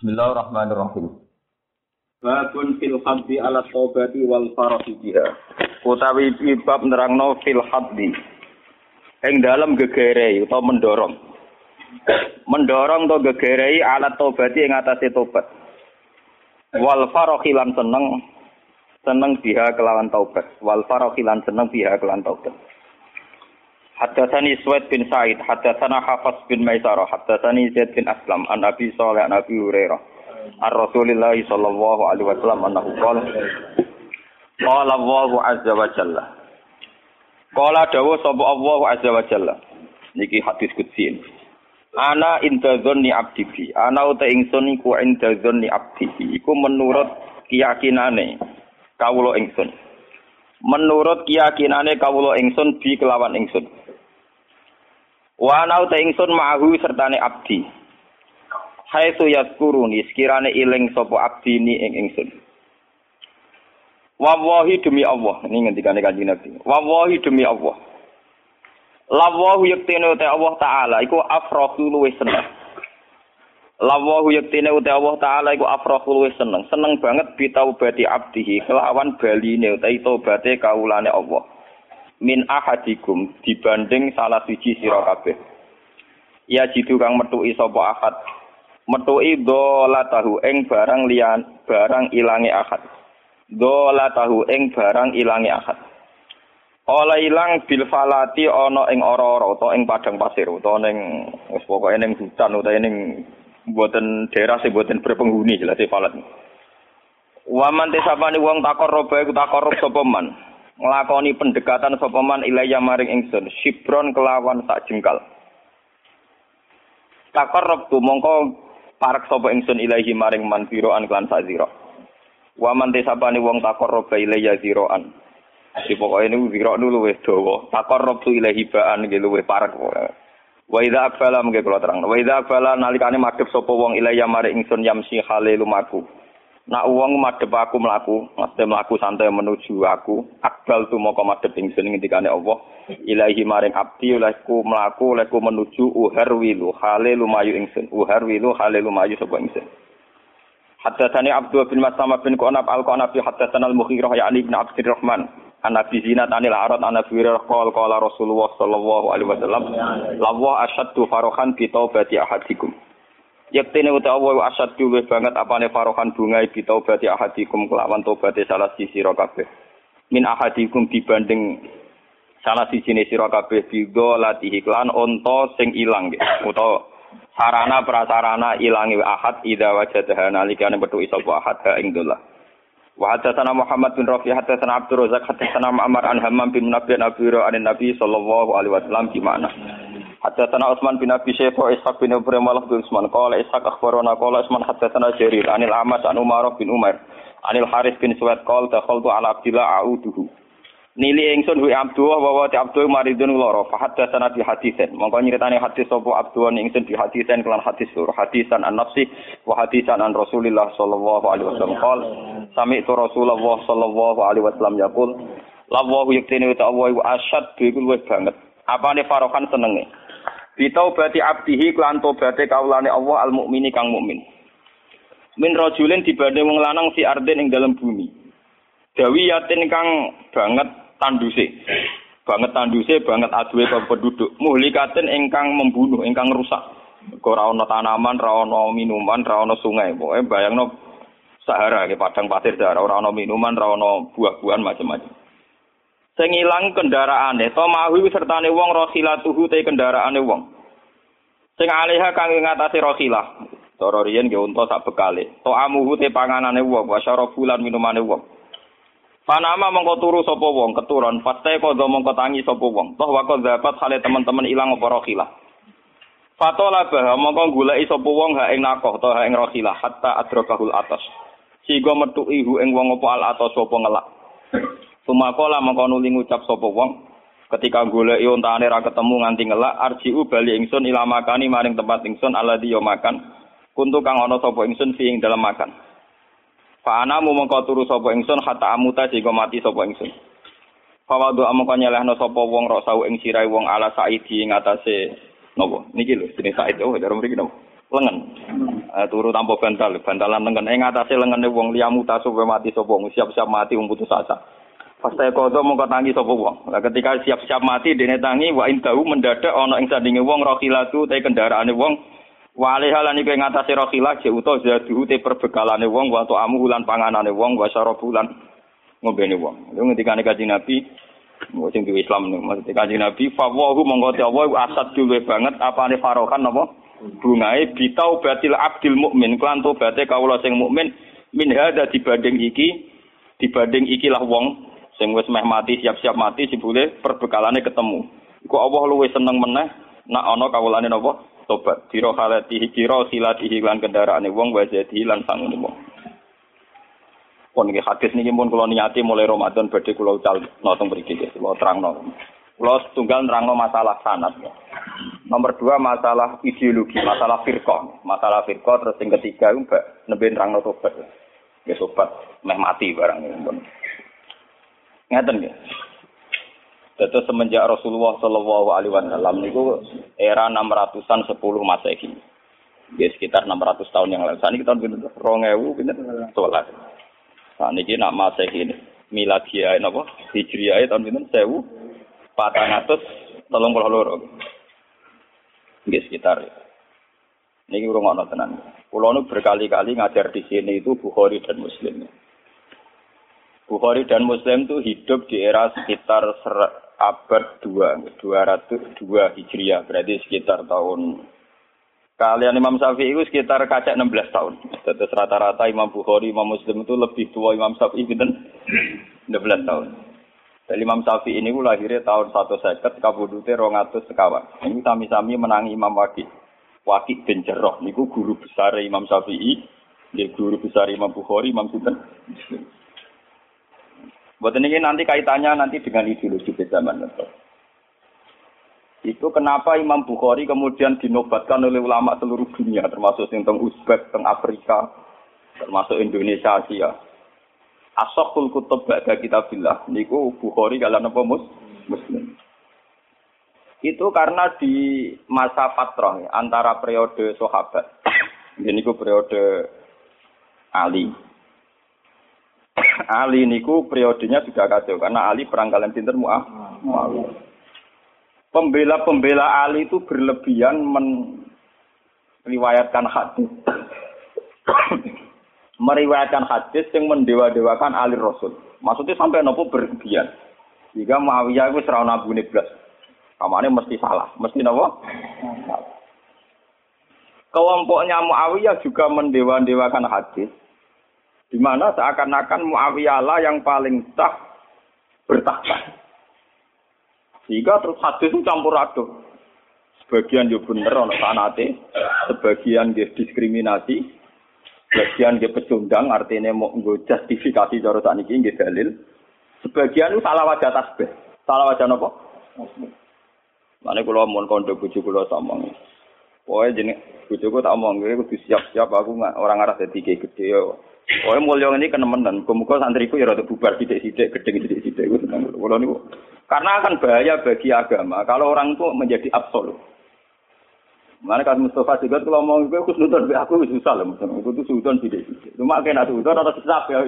Bismillahirrahmanirrahim. Babun fil haddi ala taubati wal farahi biha. Utawi bab nerangno fil haddi. Ing dalam gegerei utawa mendorong. Mendorong to gegerei ala taubati ing atase tobat. Wal farahi lan seneng seneng biha kelawan taubat. Wal farahi lan seneng biha kelawan taubat. Haddatsani Suwaid bin Sa'id, haddatsana Hafs bin Maisarah, haddatsani Zaid bin Aslam, an Nabi Shalih an Nabi Hurairah. Ar Rasulillah sallallahu alaihi wasallam annahu qala Qala Allahu azza wa jalla. Qala dawu sapa Allah azza wa jalla. Niki hadis qudsi. Ana inda dzanni abdi bi. Ana uta ingsun iku inda dzanni abdi. Iku menurut keyakinane kawula ingsun. Menurut keyakinane kawula ingsun bi kelawan ingsun. Wa ana uta ingsun ma'ahu sertane abdi. Hai tu yadkuruni sekirane iling sapa abdi ni ing ingsun. Wallahi demi Allah, ini ngendikane Kanjeng Nabi. Wallahi demi Allah. Lawahu yaktine uta Allah taala iku afrahu luwih seneng. Lawahu yaktine uta Allah taala iku afrahu luwih seneng. Seneng banget bitaubati abdihi kelawan baline uta tobaté kaulane Allah. Min ahadikum dibanding salah siji sira kabeh. Ya jitu kang metuki sapa ahad metuki dola tahu ing barang lian barang ilange akad dola tahu ing barang ilange akad Ola ilang bil falati ana ing ora-ora utawa ing padang pasir utawa ning wis pokoke ning hutan utawa ning mboten daerah sing mboten berpenghuni jelas falat. Waman tesapane wong takor roba iku takor sapa man. Nglakoni pendekatan sapa man ilaya maring ingsun sibron kelawan sak jengkal. Takor rob mongko parak sapa ingsun ilahi maring man biroan klan sazira. Wa man tesapane wong takorroba ilahi ziroan. Di pokoke niku zira dulu wis dawa. Takorrob tu ilahi baan nggih luwih parak. Wa idza akfala mengke kula terang. Idza akfala nalikane madhep sapa wong ilahi maring ingsun yamsi hale lumaku. Nak wong madhep aku mlaku, mesti mlaku santai menuju aku. Akbal tu moko madhep ingsun ngendikane Allah. Ilahi maring abdi olehku mlaku olehku menuju uhar wilu hale lumayu ingsun. Uhar wilu hale lumayu sapa ingsun. Haddatsani Abdul bin Maslamah bin Qanab al-Qanabi haddatsana al-Mughirah ya Ali bin Abdurrahman. An Nabi Zinat anil Arad an Nabi Hurairah qala Rasulullah sallallahu alaihi wasallam lawa asyaddu farahan bi taubati ahadikum. Yektene utawa asyaddu wis banget apane farahan bungai bi taubati ahadikum kelawan tobaté salah sisi sira. Min ahadikum dibanding salah siji sira kabeh bido latihi klan onto sing ilang utawa sarana prasarana ilangi ahad ida wajadaha nalikane metu sapa ahad ha ing dolah. Wa hadatsana Muhammad bin Rafi hadatsana Abdul Razak hadatsana Ma'mar an Hammam bin Nabi an Nabi sallallahu alaihi wasallam di mana Hadatsana Utsman bin Abi Syaibah Ishaq bin Ibrahim Walh bin Utsman. Qala Ishaq akhbarana qala Utsman hadatsana Jarir anil Amas an Umar bin Umar anil Haris bin Suwaid qala dakhaltu ala Abdillah a'uduhu. Nili ingsun hu Abdullah wa wa Abdul maridun lara fa hadatsana bi haditsen mongko nyritani hadis sapa Abdullah ingsun bi haditsen kelan hadis sur hadisan an nafsi wa hadisan an Rasulillah sallallahu alaihi wasallam. Qala sami itu Rasulullah sallallahu alaihi wasallam yaqul lawahu yaktini wa wa asyad luwih banget. Apane farokan senenge bitaubati abdihi klan tobaté kaulane Allah al mukmini kang mukmin. Min rajulin dibanding wong lanang fi arden ing dalam bumi. Dawi yatin kang banget tanduse. Banget tanduse banget aduwe penduduk. Muhlikatin ingkang membunuh ingkang rusak. Ora ana tanaman ora ana minuman ora ana sungai. Pokoke bayangno Sahara ke padang pasir Sahara ora ana minuman ora ana buah-buahan macam-macam sing ilang kendaraane to mahu sertane wong rohilatuhu te kendaraane wong sing aliha kang ngatasi rohilah cara riyen nggih unta sak bekale to amuhu te panganane wong wa syarabulan minumane wong Panama mongko turu sapa wong keturun, pasti kodo mongko tangi sapa wong. Toh wako dapat hale teman-teman ilang apa rohilah. Fatola bah mongko goleki sapa wong ha ing nakoh to ha ing rohilah hatta adrakahul atas. Sigo metu ihu ing wong apa al atas sapa ngelak. Sumakola mongko nuli ngucap sapa wong ketika goleki ontane ra ketemu nganti ngelak arjiu bali ingsun ilamakani maring tempat ingsun aladi yo makan. Kuntu kang ana sapa ingsun fi ing dalam makan. Fa mu mengko turu sapa ingsun hatta amuta sehingga mati sapa ingsun. Fa wadu amangka nyelehno sapa wong rok sau ing sirai wong ala saidi ing atase napa? Niki lho jenenge said oh dari mriki napa? Lengen. Eh, turu tanpa bantal, bantalan lengan. Ing atase lengene wong liyamu tasuk mati sapa siap-siap mati wong putus asa. Pas saya kodo mongko tangi sapa wong. Lah ketika siap-siap mati dene tangi wa indahu mendadak ana ing sandinge wong rohilatu te kendaraane wong wale halan iku ing atase rohilah je uta zaduhu te perbekalane wong wa amu lan panganane wong wa syarabulan ngombene wong. Lha ngendikane kanjeng Nabi Mau sing duwe Islam nih, maksudnya kanjeng Nabi, fawahu mongko te Allah asad dulu banget apane farokan apa? bungae bitau batil abdil mukmin klan tobaté kawula sing mukmin min hada dibanding iki dibanding ikilah wong sing wis meh mati siap-siap mati sibule perbekalane ketemu iku Allah luwih seneng meneh nak ana kawulane napa tobat dira halati kira silatihi lan kendaraane wong wa jadi lan sangune wong pun iki hadis niki pun kula niati mulai Ramadan badhe kula ucal notong mriki kula terangno kula setunggal nerangno masalah sanad. Nomor dua masalah ideologi, masalah firqah. Masalah firqah terus yang ketiga mbak nebin rang tobat. Ya sobat meh mati barang ini. Ngeten ya. Terus semenjak Rasulullah Shallallahu Alaihi Wasallam itu era 600-an 10 Masehi. Ya sekitar 600 tahun yang lalu. Ini kita pinter rongewu pinter sholat. Saat ini nak Masehi ini. Miladiah apa? Hijriah tahun kalau loro. Nggih sekitar. Niki urung ana tenan. Kula nu berkali-kali ngajar di sini itu Bukhari dan Muslim. Bukhari dan Muslim itu hidup di era sekitar abad 2, 202 Hijriah, berarti sekitar tahun kalian Imam Syafi'i itu sekitar kacak 16 tahun. Terus rata-rata Imam Bukhari, Imam Muslim itu lebih tua Imam Syafi'i gitu 16 tahun. Dan Imam Syafi'i ini lahirnya tahun 150, kabudute 200 sekawan. Ini sami-sami menangi Imam Waqi. Waqi bin Jarrah niku guru besar Imam Syafi'i, dia guru besar Imam Bukhari, Imam Sinten. Buat ini nanti kaitannya nanti dengan ideologi zaman itu. Itu kenapa Imam Bukhari kemudian dinobatkan oleh ulama seluruh dunia, termasuk tentang Uzbek, tentang Afrika, termasuk Indonesia, Asia. Asokul kutub ba'da kitabillah. Niku Bukhari kalian apa mus? Muslim. Itu karena di masa fatrah antara periode sahabat. Ini periode Ali. Ali niku periodenya sudah kacau karena Ali perang kalian pinter muah. Pembela-pembela Ali itu berlebihan meriwayatkan hadis. meriwayatkan hadis yang mendewa-dewakan Ali Rasul. Maksudnya sampai nopo berlebihan. Jika Muawiyah itu serau nabu neblas. Kamane mesti salah, mesti nopo? Kelompoknya Muawiyah juga mendewa-dewakan hadis di mana seakan-akan Muawiyah yang paling sah bertakhta. Sehingga terus hadis itu campur aduk. Sebagian dia bener ono sanate, sebagian dia diskriminasi, sebagian dia pecundang artinya mau nggo justifikasi cara sakniki nggih dalil. Sebagian itu salah wajah tasbih. Salah wajah napa? Mane kula mun kondo bojo kula somong. Pokoke jeneng bojoku tak omong kowe kudu siap-siap aku orang arah dadi gede yo. Pokoke mulya ini kenemenan. Muga-muga santriku ya rada bubar sithik-sithik, gedeng sithik-sithik iku tenang. Kula niku karena akan bahaya bagi agama kalau orang itu menjadi absolut. Mana kan Mustafa juga kalau mau gue aku nonton aku susah lah, aku tuh sultan tidak Cuma kayak nasi sultan ada sisa ya,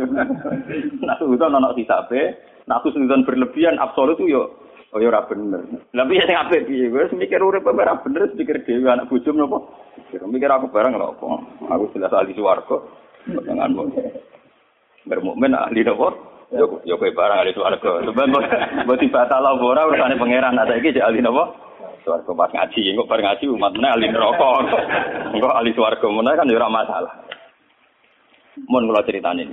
nasi sultan ada sisa Nah aku berlebihan absolut tuh yo, oh yo rapi bener. Tapi ya sing ape piye, gue mikir urip ora bener, mikir dhewe anak bojo nopo. Mikir aku bareng apa. Aku jelas ahli swarga. Denganmu. Bermukmin ahli nopo? Yo yo kowe barang ahli swarga. Sebab mbok dibatal ora urusane pangeran, ada iki ahli nopo? Suarga pas ngaji, kok bareng ngaji umat mana ahli neraka. Engko ahli suarga mana kan ya ora masalah. Mun kula critani.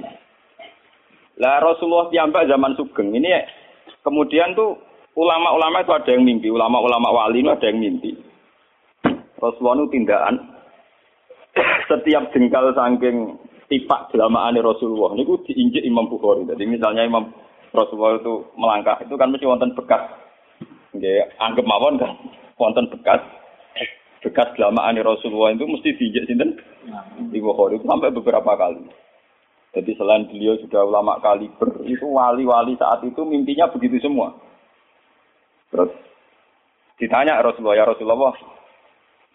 Lah Rasulullah piyambak zaman Sugeng ini kemudian tuh ulama-ulama itu ada yang mimpi, ulama-ulama wali itu ada yang mimpi. Rasulullah itu tindakan setiap jengkal saking tipak jelamaan Rasulullah ini diinjek Imam Bukhari. Jadi misalnya Imam Rasulullah itu melangkah itu kan mesti wonten bekas. Nggih, anggap mawon kan wonten bekas bekas lamaane Rasulullah itu mesti diinjek sinten? Di Bukhari sampai beberapa kali. Jadi selain beliau sudah ulama kaliber, itu wali-wali saat itu mimpinya begitu semua. Terus ditanya Rasulullah, ya Rasulullah,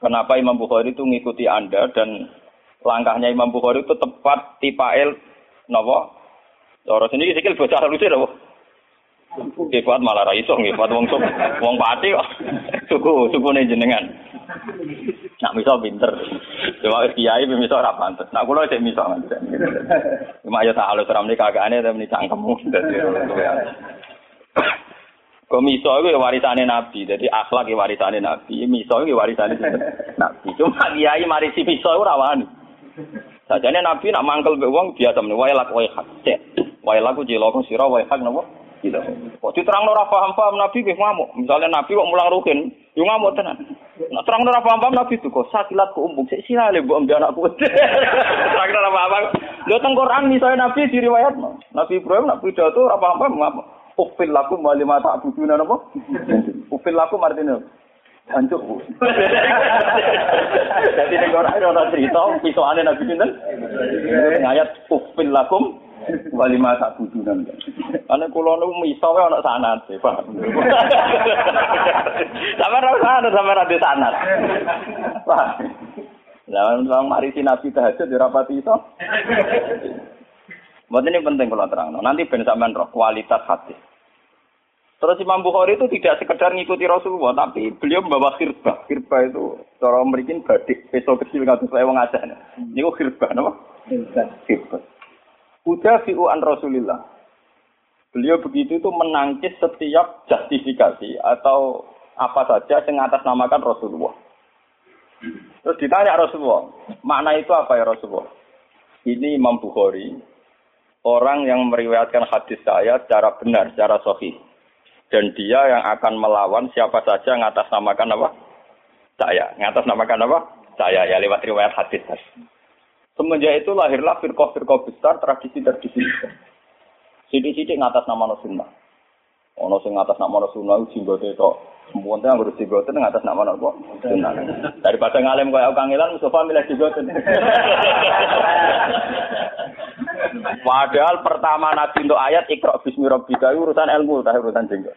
kenapa Imam Bukhari itu ngikuti Anda dan langkahnya Imam Bukhari itu tepat tipael napa? Cara sini sikil bocah halus lho. Nggih malah ra iso wong sok wong pati kok. Suku sukune jenengan. Nak miso pinter. Cuma kiai miso ora pantes. Nak kula cek miso. Cuma ya tak halus ramne kagakane tapi cangkemmu dadi Kok miso itu ya warisannya Nabi, jadi akhlak ya warisannya Nabi, miso itu ya warisannya Nabi. Cuma kiai marisi miso itu rawani. Sajane Nabi nak mangkel mbek wong biasa meneh wae lak wae hak. Cek. Wae laku cilaka sira wae hak napa? Gitu. Kok diterangno ora paham-paham Nabi wis ngamuk. Misalnya Nabi kok mulang rukin, yo ngamuk tenan. Nak terangno ora paham-paham Nabi itu kok sakilat ku umbung sik sirale mbok mbek anakku. Terangno ora paham. Lho teng Quran misalnya Nabi diriwayatno. Nabi Ibrahim nak pidato ora paham-paham ngamuk. Ufil lakum wa lima ta'buduna napa? Ufil lakum artinya Hancur. Jadi ning ora ana cerita pisokane Nabi sinten? Ayat ufil lakum wa lima ta'buduna. Ana kula niku miso wae ana sanad, paham. Sampe ora sanad, sampe ora di sanad. Paham. Lah wong mari Nabi tahajud ora pati iso. Buat ini penting kalau terang. Nanti ben roh kualitas hati. Terus Imam Bukhari itu tidak sekedar ngikuti Rasulullah, tapi beliau membawa khirbah. Khirbah itu cara memberikan badik, peso kecil nggak sesuai wong aja. Ini kok khirbah, nama? Khirbah. Udah fi'u'an Rasulillah. Beliau begitu itu menangkis setiap justifikasi atau apa saja yang atas namakan Rasulullah. Terus ditanya Rasulullah, makna itu apa ya Rasulullah? Ini Imam Bukhari, orang yang meriwayatkan hadis saya secara benar, secara sahih. Dan dia yang akan melawan siapa saja yang atas namakan apa? Saya. Yang atas namakan apa? Saya, ya lewat riwayat hadis. Semenjak itu lahirlah firqah-firqah besar, tradisi-tradisi besar. Sidik-sidik ngatas nama sunnah. Ono sing ngatas nama sunnah jenggote tok. Semua yang harus jenggote ngatas nama apa? Sunnah. Daripada ngalem kaya kangelan Mustafa milih jenggote. Padahal pertama Nabi untuk ayat ikra bismi rabbika urusan ilmu tapi urusan jenggot.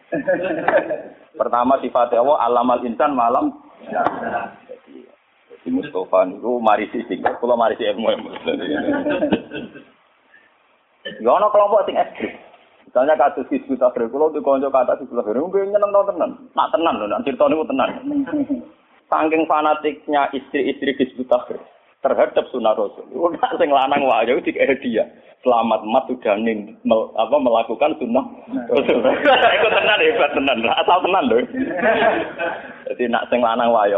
Pertama sifat Allah alamal insan malam. Jadi Mustafa niku mari sisi, kula mari ilmu ilmu. Ya ono kelompok sing ekstrim. Misalnya kasus Hizbut Tahrir, kalau di konco kata Hizbut Tahrir, mungkin nyeneng tau tenan. Nak tenan loh, nak cerita tenan. Saking fanatiknya istri-istri Hizbut Tahrir terhadap sunnah Rasul. Udah sing lanang wae iki dia. Selamat mat sudah ning mel, apa melakukan sunnah Rasul. Iku tenan hebat tenan, asal tenan lho. Jadi nak sing lanang wae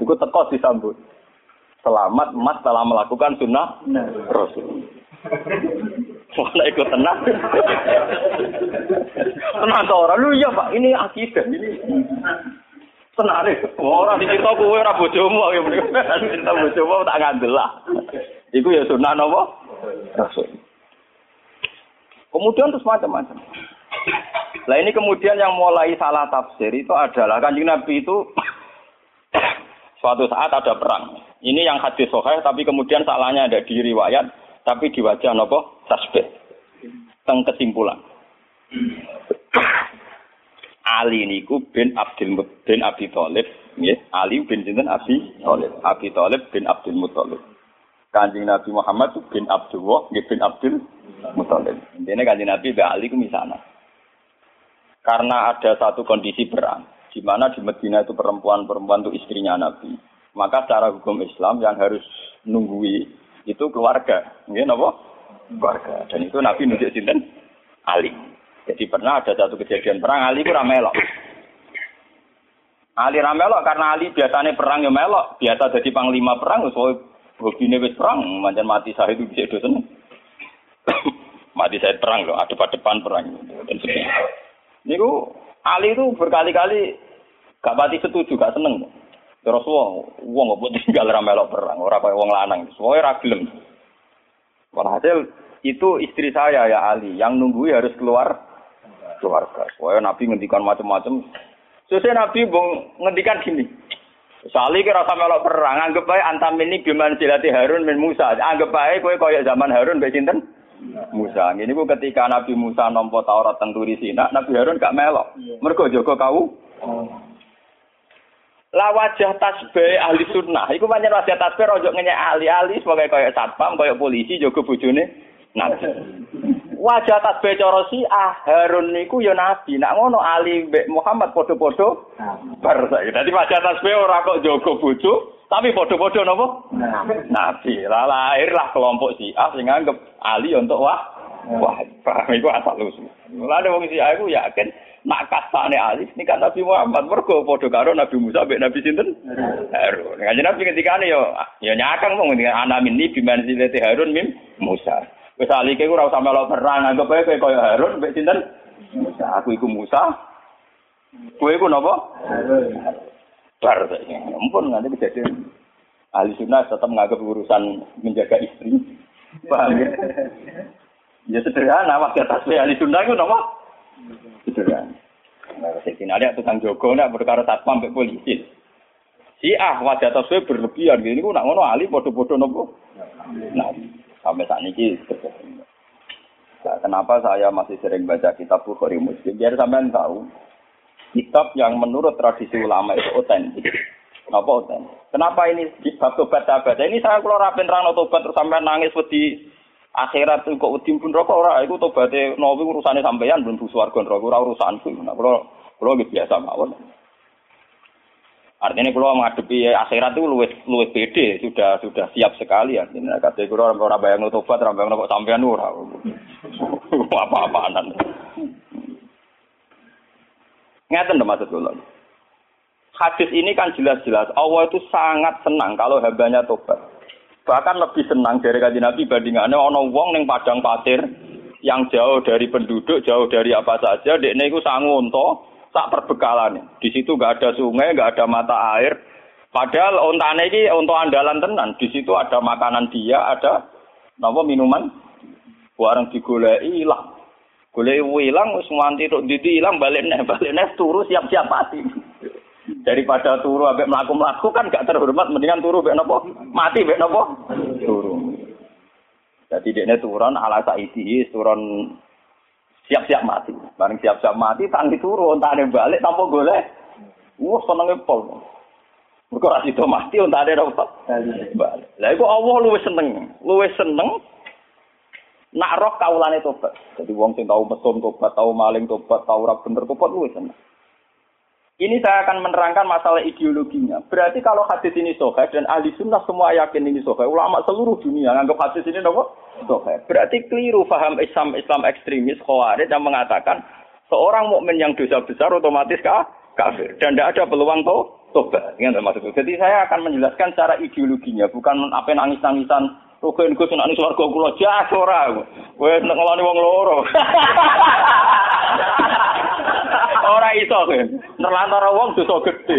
iku teko disambut. Selamat mat telah melakukan sunnah Rasul. Wala ikut tenang. tenang to ora. Lu iya Pak, ini akidah ini. Deh. Ora dicerita kowe ora bojomu ya mrene. Cerita bojomu tak ngandel lah. Iku ya sunah napa? Rasul. Kemudian terus macam-macam. Nah ini kemudian yang mulai salah tafsir itu adalah kanjeng Nabi itu suatu saat ada perang. Ini yang hadis sohail tapi kemudian salahnya ada di riwayat tapi di wajah nopo tasbih. Teng kesimpulan. Ali niku bin Abdul bin Abi Thalib, nggih. Ali bin sinten Abi Thalib. Abi Thalib bin Abdul Muthalib. Kanjeng Nabi Muhammad bin Abdullah, nggih bin Abdul Muthalib. Intine Kanjeng Nabi be Ali ku misana. Karena ada satu kondisi perang, di mana di Medina itu perempuan-perempuan itu istrinya Nabi. Maka secara hukum Islam yang harus nunggui itu keluarga, nggih napa? Keluarga. Dan itu Nabi nunjuk sinten? Ali. Jadi pernah ada satu kejadian perang Ali ku melok. Ali ramelok karena Ali biasanya perang ya melok, biasa jadi panglima perang wis hobine wis perang, manjan mati saya itu bisa dosen. mati saya perang loh, ada depan perang. Niku Ali itu berkali-kali gak pati setuju, gak seneng. Terus wong wong kok tinggal ra melok perang, ora kaya wong lanang. Semuanya ra gelem. Walhasil itu istri saya ya Ali yang nunggu harus keluar keluarga. Soalnya Nabi ngendikan macam-macam. Sesuai Nabi bung ngendikan gini. Sali kira sama melok perang, anggap aja antam ini biman silati Harun min Musa. Anggap aja kue koyok zaman Harun becinten Musa. Ini bu ketika Nabi Musa nompo Taurat tenturi Sina, Nabi Harun gak melok. Mereka joko kau. La wajah tasbih ahli sunnah. Iku pancen wajah tasbih ojo ngenyek ahli-ahli sebagai kaya satpam, kaya polisi jaga bojone nabi. Wajah tasbih cara si ah Harun niku ya nabi. Nak ngono Ali mbek Muhammad padha-padha bar saiki. Dadi wajah tasbih ora kok jaga bojo, tapi padha-padha napa? Nabi. Lah lahirlah kelompok si ah sing nganggep Ali untuk wah Wah, paham iku asal usul. Mulane wong si aku yakin nak kasane Ali ini kan Nabi Muhammad mergo padha karo Nabi Musa mbek Nabi sinten? Harun. Kanjeng Nabi ketikane yo ya nyakang mung ana minni biman silati Harun mim Musa. Wis Ali ke ora usah melo perang anggap ae kaya Harun mbek sinten? Musa. Aku iku Musa. Kowe iku napa? Bar. Ampun nganti kejadian. Ahli sunnah tetap menganggap urusan menjaga istri. Paham ya? Ya sederhana, wakil tasbih ahli sunnah itu nama? Sederhana. Nah, sini ada tukang jogo, nak berkara satpam sampai polisi. Si ah, wajah tasbih berlebihan. Ini aku nak ngono ahli, bodoh-bodoh nopo. Nah, sampai saat ini Nah, kenapa saya masih sering baca kitab Bukhari Muslim? Biar sampean tahu, kitab yang menurut tradisi ulama itu otentik. Kenapa otentik? Kenapa ini di bab tobat sahabat? Ini saya kalau rapin terang tobat terus sampai nangis wedi akhirat itu kok udim pun rokok ora iku tobaté nawi urusane sampeyan belum swarga neraka ora urusanku nah kula kula nggih biasa mawon Artinya kalau menghadapi akhirat itu luwes luwes pede, sudah sudah siap sekali ya. Ini kata kalau orang orang bayang tobat, orang bayang kok sampean ora. Apa-apaan. Ngeten maksud kula. Hadis ini kan jelas-jelas Allah itu sangat senang kalau hambanya tobat. Bahkan lebih senang dari kaji Nabi bandingannya ono wong neng padang pasir yang jauh dari penduduk, jauh dari apa saja, dek itu sangu tak perbekalan. Di situ nggak ada sungai, nggak ada mata air. Padahal ontane ini untuk andalan tenan. Di situ ada makanan dia, ada nopo minuman. Warang digolei hilang. Golei hilang, semua anti tok didi hilang, balik nih, balik nih, turu siap-siap mati. Daripada turu ambek melaku-melaku kan gak terhormat, mendingan turu ambek nopo? Mati ambek nopo? Turu. Jadi dia turun ala saidi, turun siap-siap mati. Bareng siap-siap mati, tangi turu, entah balik tanpa golek. Wah, senengnya pol. Mereka ras itu mati, ada apa. Balik. Lah itu Allah luwes seneng. Luwes seneng, nak roh kaulane tobat. Jadi wong sing tau mesum tobat, tau maling tobat, tau ora bener tobat luwes seneng. Ini saya akan menerangkan masalah ideologinya. Berarti kalau hadis ini sohe dan ahli sunnah semua yakin ini sohe, ulama seluruh dunia nganggap hadis ini nopo sohe. Berarti keliru faham Islam Islam ekstremis khawarij yang mengatakan seorang mukmin yang dosa besar otomatis kah? kafir dan tidak ada peluang to tobat. Ingat maksudku. Jadi saya akan menjelaskan secara ideologinya, bukan apa nangis-nangisan Rugen Gus nek swarga kula jas ora. Kowe nek ngeloni wong loro. Iso kowe. Nerlantara wong dosa gedhe.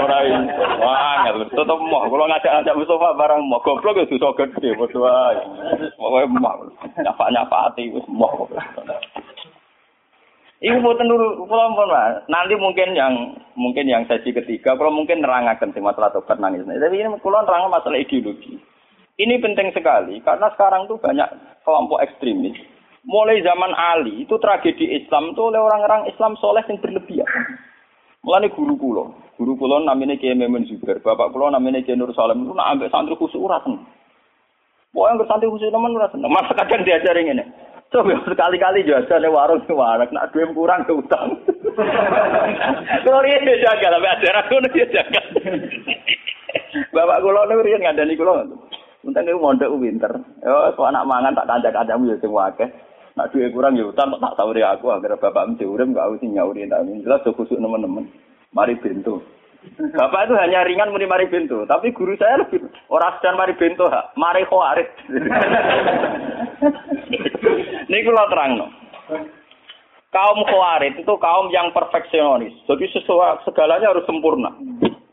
Ora iso. Wah, tetep moh kula ngajak-ngajak Mustafa barang moh goblok ya dosa gedhe padha wae. Pokoke moh. Nyapa-nyapati wis moh. Ibu boten dulu kula pun Nanti mungkin yang mungkin yang sesi ketiga kalau mungkin nerangaken sing masalah tobat nangis. Tapi ini kula nerang masalah ideologi. Ini penting sekali karena sekarang tuh banyak kelompok ekstremis mulai zaman Ali itu tragedi Islam tuh oleh orang-orang Islam soleh yang berlebihan. Mulane guru kulo, guru kulo namanya Kiai Memun Zubair, bapak kulo namanya Kiai Nur Salam itu nak ambil santri khusus ura seneng. yang santri khusus teman ura seneng. Masa kadang diajarin ini. Coba sekali-kali jajan warung warung, nak duit kurang ke utang. Kalau dia jaga, tapi ajaran kulo dia jaga. Bapak kulo nih rian ngandani kulo. Mungkin itu mondok winter. Yo, so anak mangan tak kancak-kancamu ya semua akeh. Nak duit kurang ya utang tak sahuri aku agar bapak mesti urem gak usah nyauri tak jelas tuh khusuk teman-teman. Mari bentu. Bapak itu hanya ringan muni mari bentu, tapi guru saya lebih orang sedang mari bentu, mari khawarit. Ini kalau terang no. Kaum khawarit itu kaum yang perfeksionis. Jadi sesuatu segalanya harus sempurna.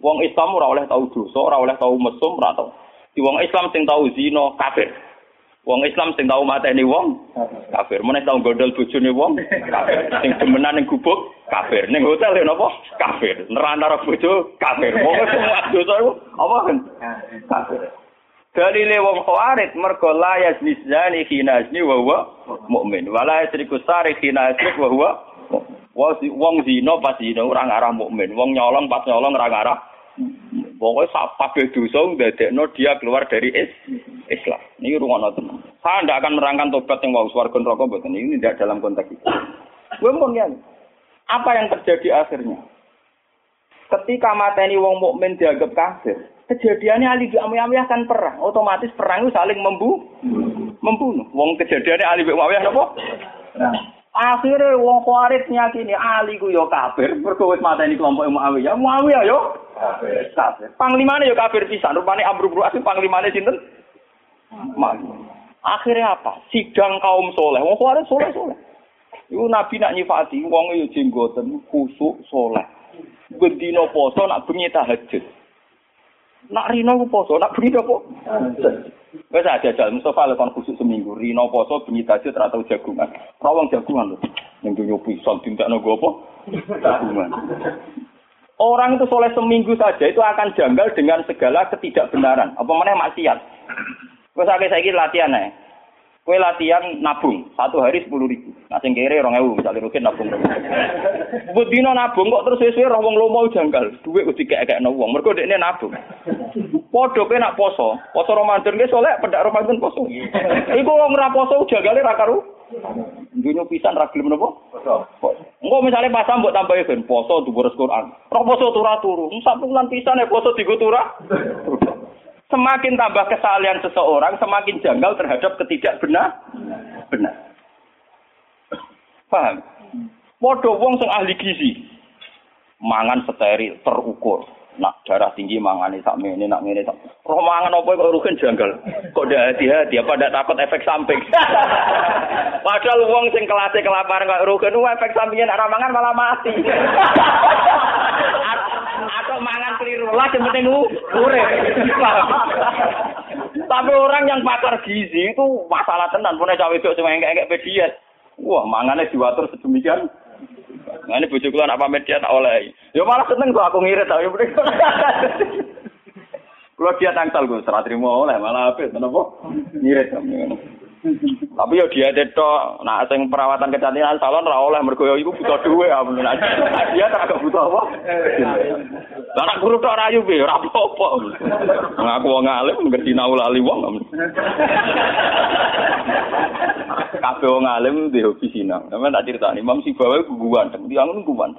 Wong Islam ora oleh tahu dosa, ora oleh tahu mesum, ora tahu. Di wong Islam sing tahu zina kafir. Wong Islam sing tau mateni wong kafir. Meneh tau gondol bojone wong kafir. Sing demenan ning gubuk kafir. Ning hotel ya napa? Kafir. Nerantara bojo kafir. Wong semua dosa iku apa kan? Kafir. Dalile wong khawarit mergo la yazni khina yazni wa huwa mukmin. Wala yasriku sari khina yasrik wa huwa wong zina pas zina ora ngarah mukmin. Wong nyolong pas nyolong ora ngarah Pokoknya kabeh dosa ndadekno dia keluar dari is Islam. Ini rungono tenan. Saya tidak akan merangkan tobat yang mau swarga neraka mboten. Ini tidak dalam konteks itu. Gue pun ya. Apa yang terjadi akhirnya? Ketika mateni wong mukmin dianggap kafir, kejadiannya Ali bin Muawiyah kan perang. Otomatis perang itu saling membu membunuh. Wong kejadiannya Ali bin Muawiyah napa? Akhirnya wong Khawarij nyakini Ali ku yo kafir, mergo wis mateni kelompok Muawiyah. Muawiyah yo kafir. Kafir. Panglimane yo kafir pisan. Rupane Amr bin As panglimane sinten? Mas. Akhirnya apa? Sidang kaum soleh. Wong Khawarij soleh-soleh. Iku Nabi nak nyifati wong yo jenggoten kusuk soleh. Bendino poso nak bengi tahajud. Nak rino poso, nak bengi apa? Wes aja jajal Mustafa lekon khusus seminggu. Rino poso bengi tahajud ora tau jagungan. Rawang jagungan lho. Ning dunya pisan tindak nogo apa? Jagungan. Orang itu soleh seminggu saja itu akan janggal dengan segala ketidakbenaran. Apa mana maksiat. Wes akeh saiki latihan ae. Kue latihan nabung satu hari sepuluh ribu. Nah sing kere rong ewu misalnya rukin nabung. Budino nabung kok terus sesuai wong lomo janggal. Duit udah kayak kayak wong. Mereka ini nabung. Podo kue nak poso. Poso Ramadan ke soleh pedak Ramadan poso. Iku ra poso janggalnya rakaru. Dunia pisan ra gelem napa? Engko misale pasang mbok tambahi ben poso dhuwur Quran. Roh poso turah turu. Satu bulan pisan ya poso digo turah. Semakin tambah kesalahan seseorang, semakin janggal terhadap ketidakbenar. Benar. Paham? Podo wong sing ahli gizi. Mangan steril, terukur. Nak darah tinggi mangane sak mene nak ngene sak. Roh mangan apa kok rugen janggal. Kok ndak hati-hati apa ndak takut efek samping. Padahal wong sing kelase kelaparan kok rugen efek sampingnya nak mangan malah mati. Atau mangan keliru lah yang penting urip. Tapi orang yang pakar gizi itu masalah tenan punya cawe itu cuma engke-engke diet. Wah, mangannya diwatur sedemikian Nah ini bujuk kula nak pamit tak oleh. Ya malah seneng kok aku ngirit tapi mrene. Kula dia tangsal gue serat terima oleh malah apa kenapa? Ngirit. Tapi yo dia teto, nah sing perawatan kecantikan salon ra oleh mergo yo iku butuh duwe ya bener. Dia tak agak butuh apa? Lah nak guru tok rayu be ora apa-apa. Ngaku wong alim ngerti naulali wong. Kabeh wong alim di hobi sinau. Sampe tak critani Imam Sibawa guguan, dia ngono guguan.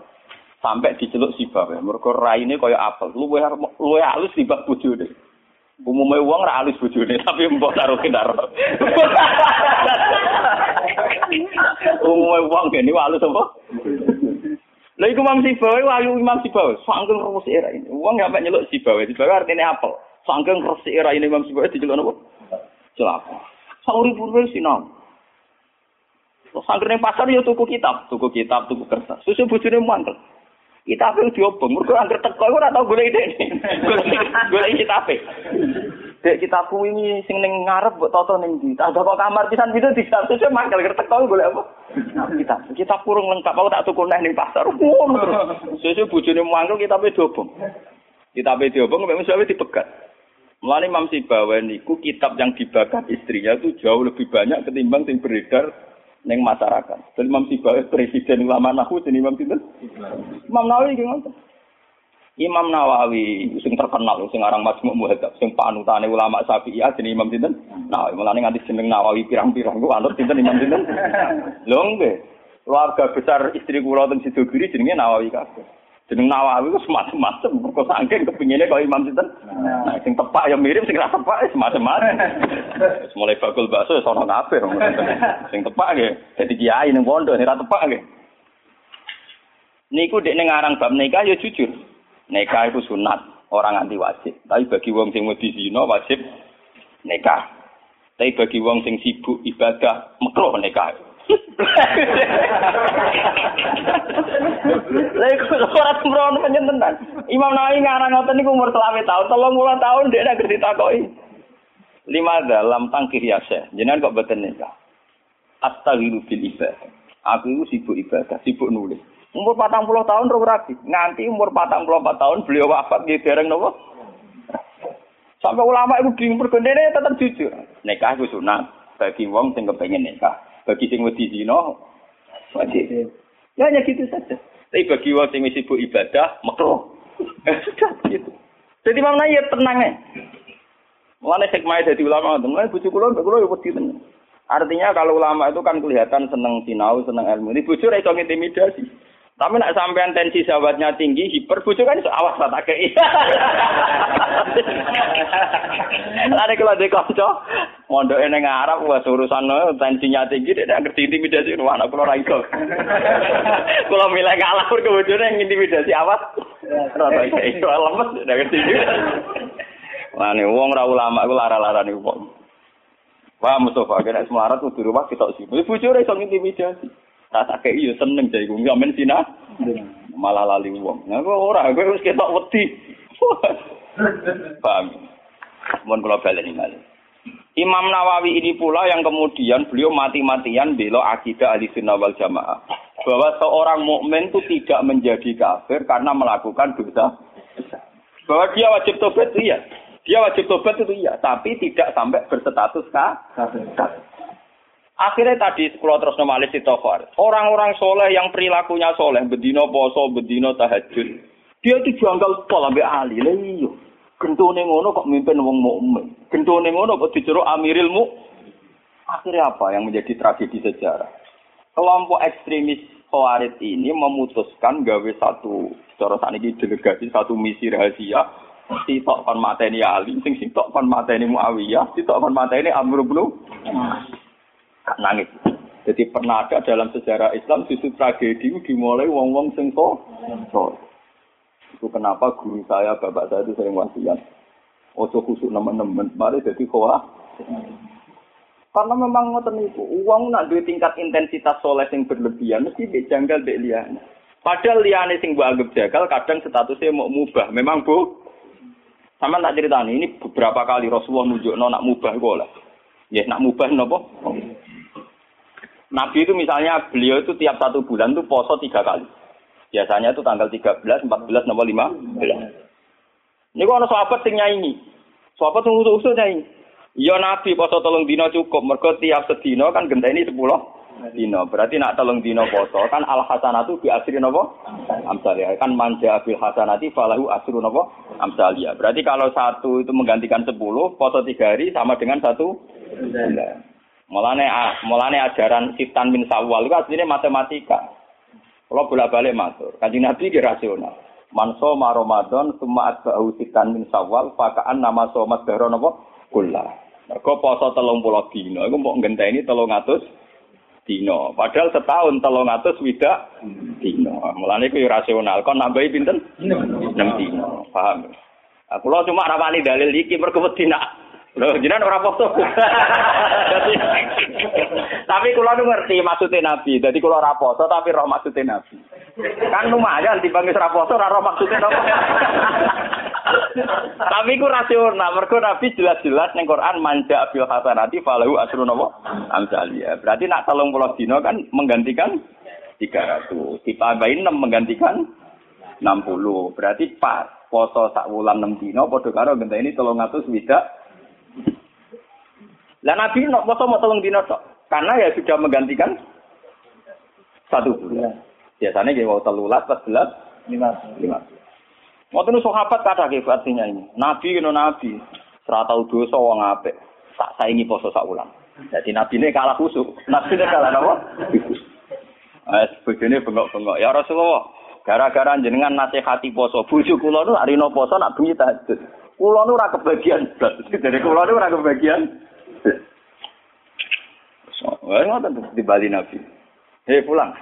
Sampai diceluk Sibawa, mergo raine kaya apel. Luwe luwe halus tiba bojone. Umumnya uang ra halus bojone, tapi mbok taruh kendaro. Umumnya uang gini halus apa? Lah iku Imam Sibawa wayu Imam Sibawa, sangking rumus era ini. Uang gak nyeluk Sibawa, Sibawa artinya apel. Sangking resik era ini Imam Sibawa diceluk apa? Celaka. Sauri-puri sinau. Sangger ning pasar ya tuku kitab, tuku kitab, tuku kertas. Susu bojone mangkel. Kitab itu diobong, mergo angger teko ora tau golek ide. Golek kitab. Dek kitabku ini sing ning ngarep mbok toto ning ndi? Tak kok kamar pisan gitu di susu mangkel angger teko golek apa? Kitab. Kitab kurung lengkap aku tak tuku neh ning pasar. Ngono terus. Susu bojone mangkel kitabe diobong. Kitabe diobong memang suwe dipegat. Mulane Imam Sibawa niku kitab yang dibakar istrinya itu jauh lebih banyak ketimbang yang beredar neng masyarakat. Dan Imam Sibawi presiden ulama nahu jadi Imam Sinten. Imam Nawawi gimana? Imam Nawawi sing terkenal sing aran Majmu' Muhadzab sing panutane ulama Syafi'iyah jadi Imam Sinten. Nah, mulane nganti jeneng Nawawi pirang-pirang ku anut sinten Imam Sinten. Lho nggih. Keluarga besar istri kula teng Sidogiri jenenge Nawawi kabeh. Jeneng Nawawi ku semacam-macam, kok saking kepingine kaya Imam Sinten. Nah, sing tepak ya mirip, sing ra tepak ya semacam-macam. Mulai bakul bakso ya sono kabeh. Sing tepak nggih dadi kiai ning pondok, sing ra tepak nggih. Niku dek ning aran bab nikah ya jujur. Nikah itu sunat, orang anti wajib. Tapi bagi wong sing wedi zina wajib nikah. Tapi bagi wong sing sibuk ibadah makruh nikah. Lha iku ora sembrono panjenengan. Imam Nawawi ngarang ngoten niku umur 20 tahun, 30 tahun dia nek ditakoki. Lima dalam tangkir yasa. Jenengan kok boten nikah. Astaghiru bil ibadah. Aku itu sibuk ibadah, sibuk nulis. Umur 40 tahun roh rabi. Nganti umur 44 tahun beliau wafat nggih dereng napa? Sampai ulama itu bingung pergondene tetap jujur. Nikah itu sunat bagi wong sing kepengin nikah. Bagi sing wedi zina wajib. Ya hanya gitu saja. Tapi bagi wong sing sibuk ibadah makruh. Sudah gitu. Jadi Nawawi ya tenang ya. Mulane hikmah jadi ulama, mulane bojo kula mbek kula ya wedi tenan. Artinya kalau ulama itu kan kelihatan seneng sinau, seneng ilmu. Ini bojo ra iso intimidasi. Tapi nak sampean tensi sahabatnya tinggi, hiper kan awas tak kei. Lare kalau di kanca, mondoke ning Arab wis urusan tensinya tinggi, dia ngerti intimidasi wah anak kula ra iso. Kula milih kalah pun kebojone intimidasi awas. Rada iso lemes, ndak ngerti. Wah, nih wong ra ulama iku lara-lara nih wong. Wah, Mustafa, kena semarat kudu rumah kita sih. Bojone iso intimidasi. Rasa kayak iya seneng jadi gue ngamen sina. Malah lali wong. Nah, gue ora, gue wis ketok wedi. Paham. Mohon kalau balik ini Imam Nawawi ini pula yang kemudian beliau mati-matian belo akidah ahli sunnah wal jamaah. Bahwa seorang mukmin itu tidak menjadi kafir karena melakukan dosa. Bahwa dia wajib tobat iya. Dia wajib tobat itu iya, tapi tidak sampai berstatus kafir. Akhirnya tadi kalau terus normalis tofar. Orang-orang soleh yang perilakunya soleh, bedino poso, bedino tahajud. Dia itu janggal pol ambil ahli. Lah iya. Gentone ngono kok mimpin wong mukmin. Gentone ngono kok dijeruk amiril mu. Akhirnya apa yang menjadi tragedi sejarah? Kelompok ekstremis Khawarij ini memutuskan gawe satu cara saniki delegasi satu misi rahasia sitok kon mateni Ali, sing sitok kon mateni Muawiyah, sitok kon mateni Amr bin Gak nangis. Jadi pernah ada dalam sejarah Islam justru tragedi dimulai wong-wong sing so. Itu kenapa guru saya, bapak saya itu sering wasiat. Ojo kusuk nemen-nemen, mari jadi kowa. Karena memang ngoten itu, uang nak duit tingkat intensitas soleh yang berlebihan, mesti dijanggal dek liane. Padahal liane sing gua anggap jagal, kadang statusnya mau mubah. Memang bu, sama tak cerita ini beberapa kali Rasulullah nunjuk no nak mubah gue lah. Ya nak mubah nopo. Nabi itu misalnya beliau itu tiap satu bulan tuh poso tiga kali. Biasanya itu tanggal 13, 14, nomor 5. Ini kok ada sahabat sing nyanyi. Sahabat sing usul-usul nyanyi. Ya Nabi poso tolong dino cukup. Mergo tiap sedino kan genteni 10 dino. Berarti nak tolong dino poso kan al hasanatu bi asri napa? Amsalia. Kan manja bil hasanati falahu asru napa? Amsalia. Berarti kalau satu itu menggantikan 10, poso tiga hari sama dengan satu bulan. Mulane mulane ajaran sitan min sawal itu aslinya matematika. Kalau bolak-balik matur, kanjeng Nabi ki rasional. Man soma Ramadan summa atba'u sitan min sawal fakaan nama somat dahra napa kula. Mergo poso 30 dina iku mbok ngenteni 300 dina. Padahal setahun 300 widak dina. Mulane iku rasional. Kon nambahi pinten? 6 dina. Paham? Aku lo cuma rapani dalil iki mergo wedi nak Loh, jenengan ora foto. tapi kula nu ngerti maksudnya Nabi. Jadi kula ora foto tapi roh maksudnya Nabi. Kan lumayan dibanding ora foto ora roh maksudnya Nabi. tapi ku rasional. Mergo Nabi jelas-jelas ning Quran manja bil hasanati falahu asrun apa? Amsalia. Berarti nak 30 dino kan menggantikan 300. Ditambahin 6 menggantikan 60. Berarti pas foto sak wulan 6 dino padha karo ngenteni 300 widak lah Nabi nok poso mau tolong dino tok. Karena ya sudah menggantikan satu bulan. Biasanya dia mau telulat, empat belas, lima, lima. Mau tuh sahabat kata artinya ini. Nabi kena Nabi. Serata dosa wong apik. Tak saingi poso sak ulang. Jadi Nabi ini kalah khusuk. Nabi ini kalah apa? Eh, begini bengok-bengok. Ya Rasulullah, gara-gara jenengan nasihati poso. Bujuk kula nu hari no poso nak bunyi tahajud. Kula nu ora kebagian. Jadi kula nu ora kebagian. Wah, ngoten di Bali Nabi. Hei pulang.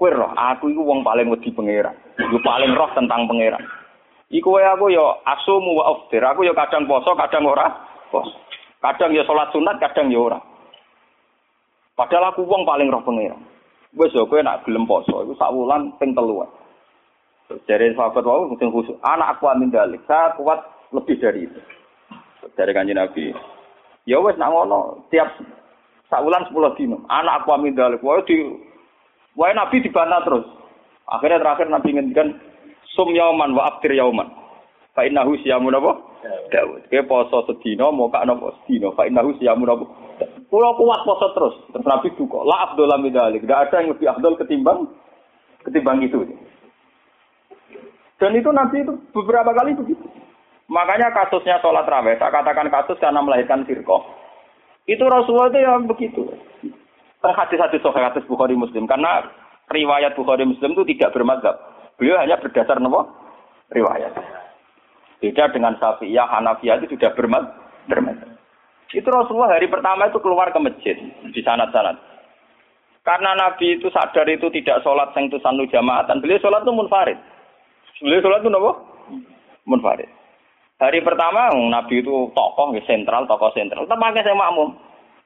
Kue roh, aku itu wong paling wedi pangeran. Yo paling roh tentang pangeran. Iku wae aku yo asumu wa aftir. Aku yo kadang poso, kadang ora. Poso. Kadang yo salat sunat, kadang yo ora. Padahal aku wong paling roh pangeran. Wes yo kowe nak gelem poso iku sak wulan ping telu. Dari sahabat wau mungkin khusus. Anak aku amin dalik. Saya kuat lebih dari itu. Dari kanjeng Nabi. Ya wes nak ngono tiap Saulan sepuluh dino. Anak aku amin dalik. Wah di, wah Nabi dibantah terus. Akhirnya terakhir Nabi ngendikan sum yauman wa abdir yauman. Fa innahu siyamun apa? Daud. Ke poso sedino mau kak nopo sedino. Fa innahu siyamun apa? Pulau kuat poso terus. Terus Nabi duka. La abdul amin dalik. Tidak ada yang lebih abdul ketimbang ketimbang itu. Dan itu Nabi itu beberapa kali begitu. Makanya kasusnya sholat raweh, saya katakan kasus karena melahirkan firqoh. Itu Rasulullah itu yang begitu. Hadis-hadis sohail hadis Bukhari Muslim. Karena riwayat Bukhari Muslim itu tidak bermadzhab. Beliau hanya berdasar nopo riwayat. Beda dengan Syafi'iyah, Hanafiyah itu sudah bermadzhab. Itu Rasulullah hari pertama itu keluar ke masjid di sanad-sanad. Karena Nabi itu sadar itu tidak sholat sanu jamaatan. Beliau sholat itu munfarid. Beliau sholat itu nopo Munfarid. Hari pertama Nabi itu tokoh sentral, tokoh sentral. Tetap pakai saya makmum.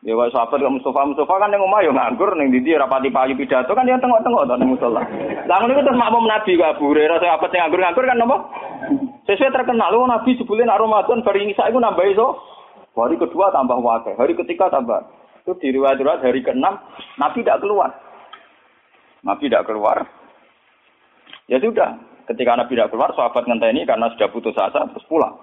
Ya kok sahabat kok Mustafa Mustafa kan yang omah yo nganggur ning ndi rapati payu pidato kan yang tengok-tengok to ning musala. Lah ngono terus makmum Nabi kok Abu Hurairah sahabat sing nganggur-nganggur kan napa? Sesuai terkenal lu Nabi sebelum nak Ramadan bar ngisa iku nambah iso. Hari kedua tambah wakil, hari ketiga tambah. Itu di riwayat hari ke-6 Nabi tidak keluar. Nabi tidak keluar. Ya sudah, Ketika Nabi tidak keluar, sahabat ngenteni karena sudah putus asa, terus pulang.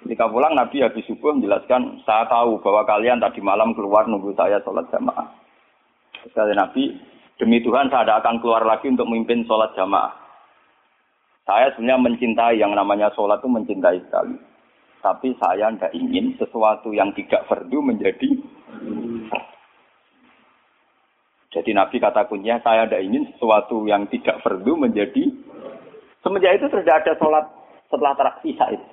Ketika pulang, Nabi habis subuh menjelaskan, saya tahu bahwa kalian tadi malam keluar nunggu saya sholat jamaah. Sekali Nabi, demi Tuhan saya tidak akan keluar lagi untuk memimpin sholat jamaah. Saya sebenarnya mencintai yang namanya sholat itu mencintai sekali. Tapi saya tidak ingin sesuatu yang tidak fardu menjadi jadi Nabi kata kuncinya, saya tidak ingin sesuatu yang tidak fardu menjadi Semenjak itu sudah ada sholat setelah terak sisa itu.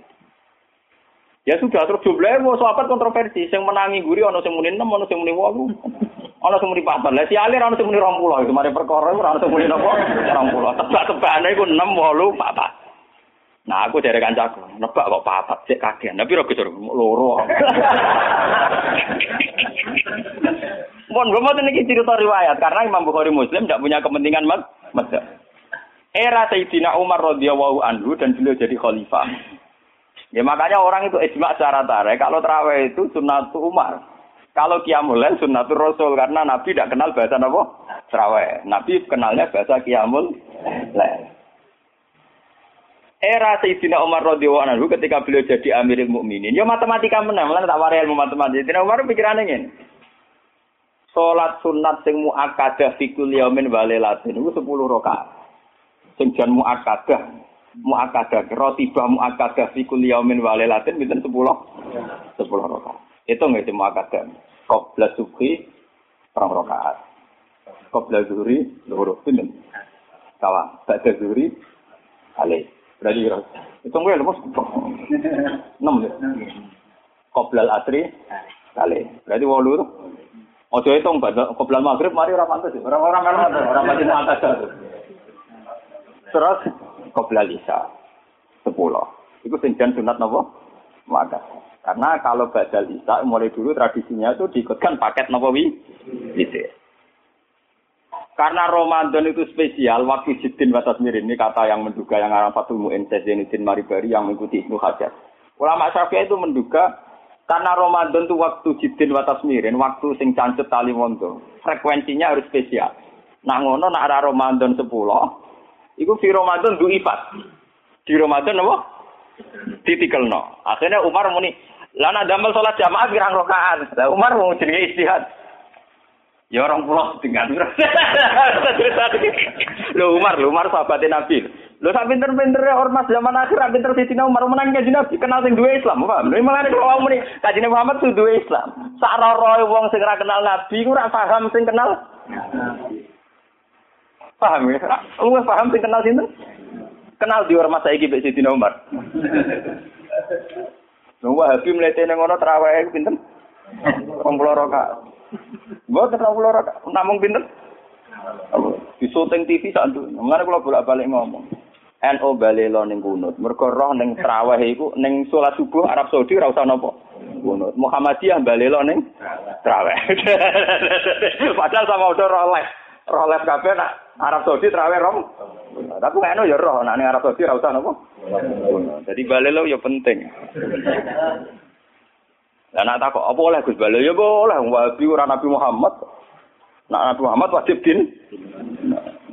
Ya sudah terus jumlahnya mau sahabat kontroversi, yang menangi guri ono sing muni 6, ono sing muni 8. Ono sing muni 4. Lah si alir ono sing muni 20. Itu mari perkara ora ono sing muni napa? 20. Tebak-tebakane iku 6, 8, 4. Nah, aku dari kancaku, nebak kok papat, cek kagian. Tapi ora gitu, loro. Mohon gue mau cerita riwayat karena Imam Bukhari Muslim tidak punya kepentingan mas, era Sayyidina Umar radhiyallahu anhu dan beliau jadi khalifah. Ya makanya orang itu ijma secara tarik kalau terawih itu sunnah Umar. Kalau Qiyamul Lail sunnatul Rasul karena Nabi tidak kenal bahasa apa? Terawih. Nabi kenalnya bahasa Qiyamul Lail. Era Sayyidina Umar radhiyallahu anhu ketika beliau jadi Amirul Mukminin, ya matematika menang, lan tak warai ilmu matematika. Sayyidina Umar pikirannya ngene. Salat sunat sing muakkadah fi kulli yaumin wa itu 10 rakaat sing jan muakkadah muakkadah rotibah muakkadah fi kulli yaumin wa lailatin pinten 10 10 rakaat itu nggak sih muakkadah qabla subhi perang rakaat qabla zuhri luhur pinten kawa ba'da zuhri kali berarti kira itu nggak lemus enam ya qabla asri kali berarti walu Ojo itu nggak, qabla maghrib mari orang pantas, orang-orang kan orang pasti muakkadah. Terus isya 10. Itu senjan sunat napa? Maka. Karena kalau badal isya mulai dulu tradisinya itu diikutkan paket napa wi? Gitu. Karena Ramadan itu spesial, waktu jidin batas mirin ini kata yang menduga yang arah Fatul Mu'in Zainuddin Maribari yang mengikuti Ibnu Hajar. Ulama Syafi'i itu menduga karena Ramadan itu waktu jidin batas mirin, waktu sing cancet tali mondo, frekuensinya harus spesial. Nah ngono nak arah Ramadan 10, Iku fi Ramadan ifat. Di Ramadan apa? Ditikelno. Akhirnya Umar muni, lana damel sholat jamaah pirang rakaat. Lah Umar mau jenenge istihad. Ya orang pulau dengan Lo Umar, lo Umar sahabatnya Nabi. Lo sak pinter-pinter ormas zaman akhir pinter Sayyidina Umar menang kaji Nabi kenal sing duwe Islam, paham? Lha malah nek wong muni kaji Muhammad sing duwe Islam. Sak roe wong sing ora kenal Nabi ora paham sing kenal Paham ya? Lu paham sing kenal sinten? Kenal di ormas saiki mbek Sidina Umar. Lu Wahabi mlete ning ngono traweh pinten? 20 rakaat. Mboten 20 rakaat, namung pinten? Di syuting TV sak nduk. Mengane kula bolak-balik ngomong. NO balelo ning kunut. Mergo roh ning traweh iku ning salat subuh Arab Saudi ora usah napa. Kunut. Muhammadiyah balelo ning traweh. Padahal sama udah roh les. Roh les kabeh nak Arab Saudi terawih rom. Tapi nggak ya roh, nah Arab Saudi ora usah nopo. Jadi balelo ya penting. Lah nak takok apa oleh Gus Balelo ya boleh wabi ora Nabi Muhammad. Nak Nabi Muhammad wajib din.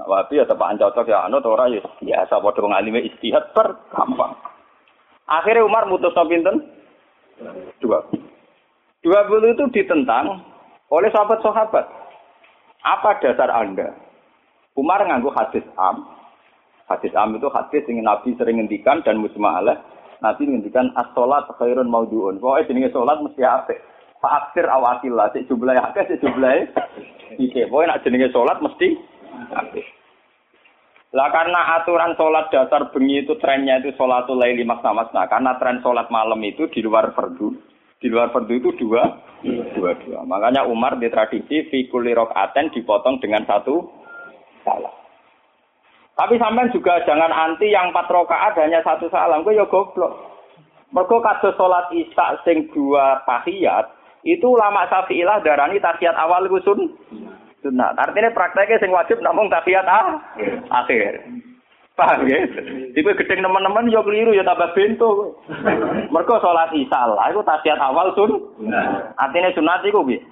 Nak wabi ya tepak cocok ya anu ora ya biasa padha ngalime istihad per gampang. Akhirnya Umar mutus pinten? Dua. Dua puluh itu ditentang oleh sahabat-sahabat. Apa dasar Anda? Umar nganggo hadis am. Hadis am itu hadis yang Nabi sering ngendikan dan musma'alah. Nabi ngendikan as-salat khairun maudhu'un. Pokoke jenenge salat mesti apik. Fa'aksir awakillah, cek jumlahe akeh, cek jumlahe iki. Pokoke nek jenenge salat mesti apik. Lah karena aturan sholat dasar bengi itu trennya itu sholatul laili masna masna. Karena tren sholat malam itu di luar fardu. Di luar fardu itu dua, dua, dua. Makanya Umar di tradisi fi kulli dipotong dengan satu salam. Tapi sampean juga jangan anti yang empat rokaat hanya satu salam. Gue ya goblok. Mergo kados sholat isya sing dua tahiyat itu ulama Syafi'ilah darani tahiyat awal itu sun sunat. Artinya prakteknya sing wajib namung tahiyat ah, akhir. Paham ya? Tipe gedeng teman-teman yo keliru ya tambah bento. Mergo salat isya lah iku tahiyat awal sun. Artinya sunat iku piye?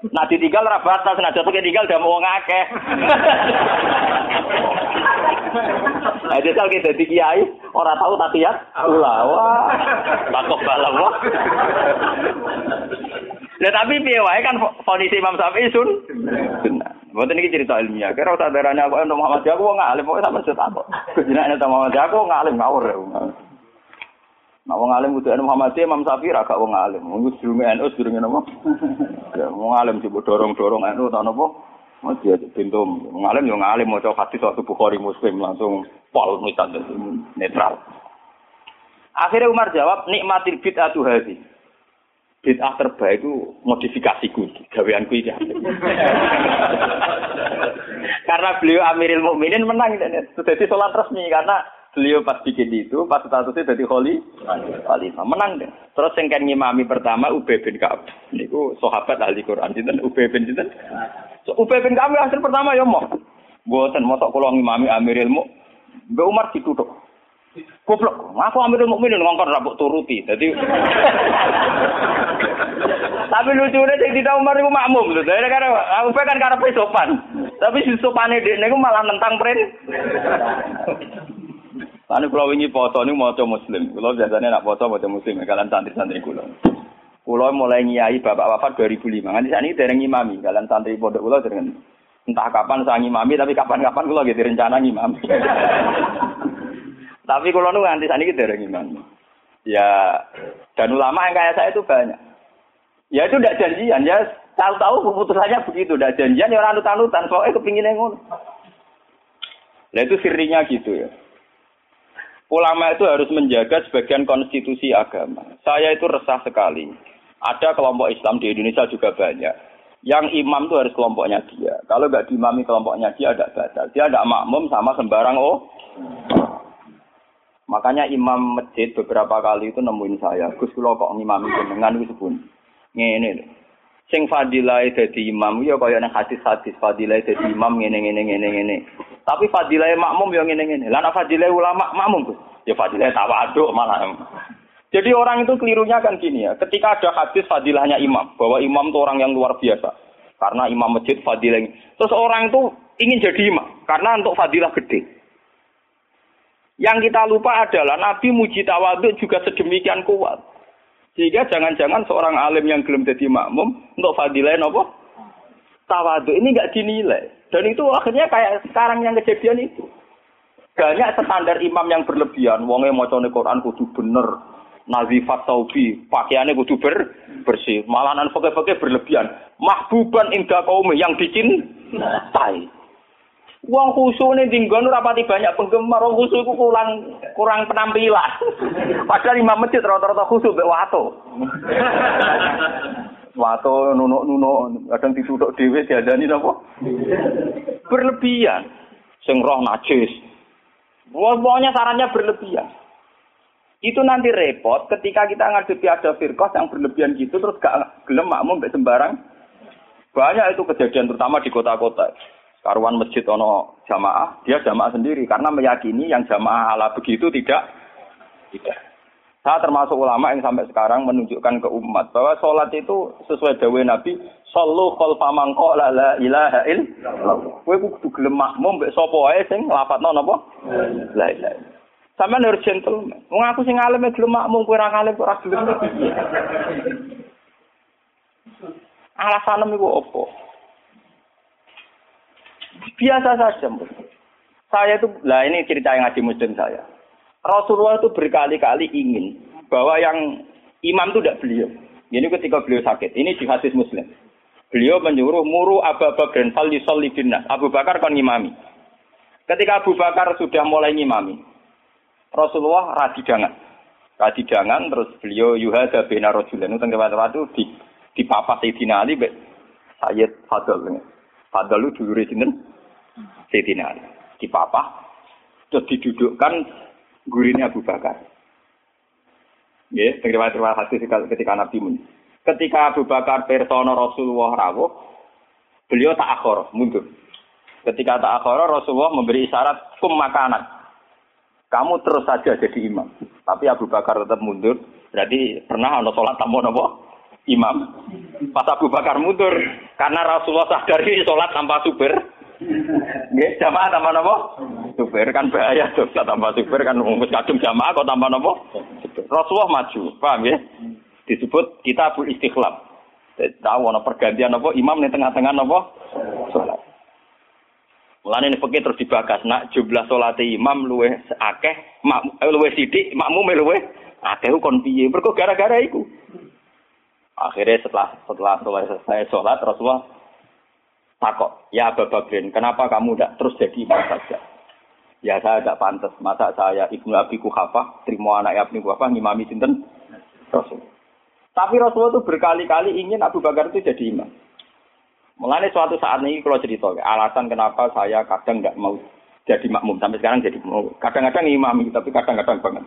Nah ditinggal ra batas, nah jatuh tinggal udah mau ngakeh. Nah, jajal kita di kiai, orang tahu tapi ya, ulah, wah, takut balam wah. Nah tapi piye wae kan kondisi Imam Syafi'i sun. Mboten iki cerita ilmiah. Kira usah darane aku Muhammad aku wong alim pokoke sampe cerita kok. Jenenge nek Muhammad aku wong ngawur ya. Nah wong alim kudu Muhammad Imam Syafi'i ra gak wong alim. Wong sedurunge NU sedurunge napa? Ya wong alim coba dorong-dorong NU ta napa? Mau dia pintu ngalim yo ngalim mau coba hadis waktu Bukhari Muslim langsung pol misalnya netral. Akhirnya Umar jawab nikmatil bid'atu hadhi. Bid'ah terbaik itu modifikasiku, gaweanku iki. karena beliau Amirul Mukminin menang jadi sholat resmi karena beliau pas bikin itu pas statusnya jadi kholi khalifah menang deh. Terus yang kan ngimami pertama Ubay bin Ka'ab. Niku sahabat ahli Quran sinten Ubay bin sinten So, Ubay bin Ka'ab hasil pertama ya mau. Boten mosok kula ngimami Amirul Muk. Mbak Umar ditutup. Goblok, aku Amirul Mukminin ngongkon rabuk turuti. Jadi Tapi lucunya sing tidak Umar itu makmum. Dari karena aku kan karena sopan. Tapi si sopane iku malah nentang pren. Lalu kalau wingi foto ini mau muslim, kalau biasanya nak foto mau muslim, kalian santri-santri kulo. Kulo mulai ngiyai bapak wafat 2005, nanti saat ini dereng ngimami, kalian santri pondok kulo dereng entah kapan saya ngimami, tapi kapan-kapan kulo gitu rencana ngimami. tapi kulo nu nanti saat ini dereng ngimami. Ya, dan ulama yang kayak saya itu banyak. Ya itu tidak janjian, ya tahu-tahu keputusannya begitu, tidak janjian ya orang anut-anutan, soalnya kepinginnya ngono. Nah itu sirinya gitu ya. Ulama itu harus menjaga sebagian konstitusi agama. Saya itu resah sekali. Ada kelompok Islam di Indonesia juga banyak. Yang imam itu harus kelompoknya dia. Kalau nggak diimami kelompoknya dia ada batal. Dia ada makmum sama sembarang oh. Makanya imam masjid beberapa kali itu nemuin saya. Gus kula kok ngimami jenengan wis pun. Ngene. Sing fadilah dadi imam ya kaya nang hadis-hadis fadilah dadi imam ngene ngene ngene ngene. Tapi fadilah makmum ya ngene-ngene. Lah fadilah ulama makmum ya fadilah tawaduk malah. Jadi orang itu kelirunya kan gini ya. Ketika ada hadis fadilahnya imam, bahwa imam itu orang yang luar biasa. Karena imam masjid fadilah. Terus orang itu ingin jadi imam karena untuk fadilah gede. Yang kita lupa adalah Nabi muji tawaduk juga sedemikian kuat. Sehingga jangan-jangan seorang alim yang belum jadi makmum untuk fadilah apa? Tawaduk ini nggak dinilai. Dan itu akhirnya kayak sekarang yang kejadian itu. Banyak standar imam yang berlebihan. Wongnya mau Quran kudu bener. Nazifat taubi. Pakaiannya kudu ber, bersih. Malahan pakai-pakai berlebihan. Mahbuban indah kaum yang bikin tai. Wong ini tinggal rapati banyak penggemar. Wong khusyuk itu kurang kurang penampilan. Padahal imam masjid rata-rata khusyuk be wato. Wato nunuk-nunuk kadang ditutuk dhewe diadani napa? Berlebihan. Sing roh najis. Pokoknya sarannya berlebihan. Itu nanti repot ketika kita ngadepi ada firqah yang berlebihan gitu terus gak gelem makmum mbek sembarang. Banyak itu kejadian terutama di kota-kota. Karuan masjid ono jamaah, dia jamaah sendiri karena meyakini yang jamaah ala begitu tidak tidak. Saya termasuk ulama yang sampai sekarang menunjukkan ke umat bahwa sholat itu sesuai dawe Nabi, Sallu khalfa man qala la ilaha illallah. Kowe kudu gelem makmum mbek sapa wae sing nglafadzno napa? La ilaha Sampeyan harus gentleman. Wong aku sing alim gelem makmum kowe ora alim ora gelem. Alasan iku opo? Biasa saja. Saya itu, lah ini cerita yang ngaji muslim saya. Rasulullah itu berkali-kali ingin bahwa yang imam itu tidak beliau. Ini ketika beliau sakit. Ini di hadis Muslim. Beliau menyuruh muru Abu Bakar fal binnas. Abu Bakar kan ngimami. Ketika Abu Bakar sudah mulai ngimami, Rasulullah radidangan. Radidangan terus beliau yuhada bina rajulan. Itu waktu di di papa Sayyidina Ali Sayyid Fadl. Fadl itu dulu sinten Sayyidina Ali. Di papa terus didudukkan gurine Abu Bakar. Ya, terima kasih ketika Nabi Mun. Ketika Abu Bakar persona Rasulullah rawuh, beliau tak akhor, mundur. Ketika tak akhor, Rasulullah memberi isyarat kum makanan. Kamu terus saja jadi imam. Tapi Abu Bakar tetap mundur. Berarti pernah ada sholat tanpa nopo imam. Pas Abu Bakar mundur, karena Rasulullah sadar ini sholat tanpa super. Nggih, jamaah tanpa nopo? Super kan bahaya tuh, tanpa super kan wis kadung jamaah kok tanpa nopo? Rasulullah maju, paham ya? disebut kitabul istiqlal. Tahu ana pergantian apa imam ning tengah-tengah apa salat. Mulane ini pergi terus dibahas nak jumlah salat imam luwe akeh, mak eh, luwe sithik, makmum luwe akeh kon piye? Mergo gara-gara iku. Akhirnya setelah setelah selesai sholat Rasulullah takok, ya Abu Bakrin, kenapa kamu tidak terus jadi imam saja? Ya saya tidak pantas, masa saya ibnu Abi Kuhafah, terima anak Ibnu Kuhafah, ngimami sinten Rasul. Tapi Rasulullah itu berkali-kali ingin Abu Bakar itu jadi imam. Mulanya suatu saat ini kalau cerita, alasan kenapa saya kadang nggak mau jadi makmum sampai sekarang jadi mau. Kadang-kadang imam, tapi kadang-kadang banget.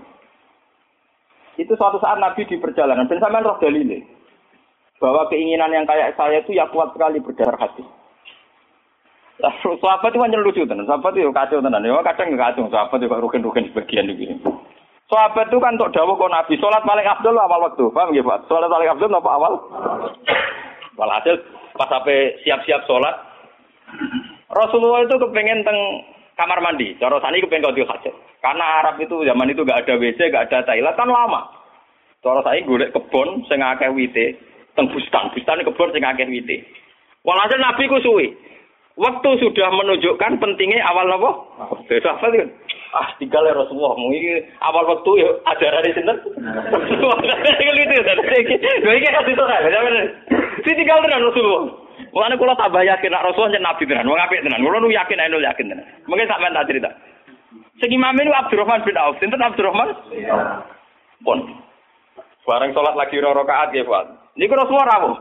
Itu suatu saat Nabi di perjalanan, dan sama roh dalilnya. Bahwa keinginan yang kayak saya itu ya kuat sekali berdasar hati. Sahabat itu hanya lucu tenan, sahabat itu kacau tenan. Ya kadang nggak kacau, sahabat itu rugen-rugen sebagian begini. Sahabat itu kan untuk dawuh kok Nabi salat paling abdul awal waktu. Paham nggih, Pak? Salat paling abdul apa awal? Walhasil pas sampai siap-siap salat Rasulullah itu kepengen teng kamar mandi. Cara sani kepengen kau hajat. Karena Arab itu zaman itu gak ada WC, gak ada toilet kan lama. Cara saya golek kebon sing wite, teng bustan, bustan kebon sing akeh wite. Walhasil Nabi ku suwi. Waktu sudah menunjukkan pentingnya awal apa? Besok apa kan? ah tinggal ya Rasulullah ini awal waktu ya ajaran di sini tinggal itu dan ini ini kasih tuh kan si tinggal tenan Rasulullah Mulane kula tambah yakin nek Rasulullah yen nabi tenan, wong apik tenan. Kula nu yakin nek yakin tenan. Mungkin sampean tak cerita. Sing imam ini Abdurrahman bin Auf, sinten Abdurrahman? Pun. Bareng salat lagi ora rakaat nggih, Pak. Niku Rasulullah rawuh.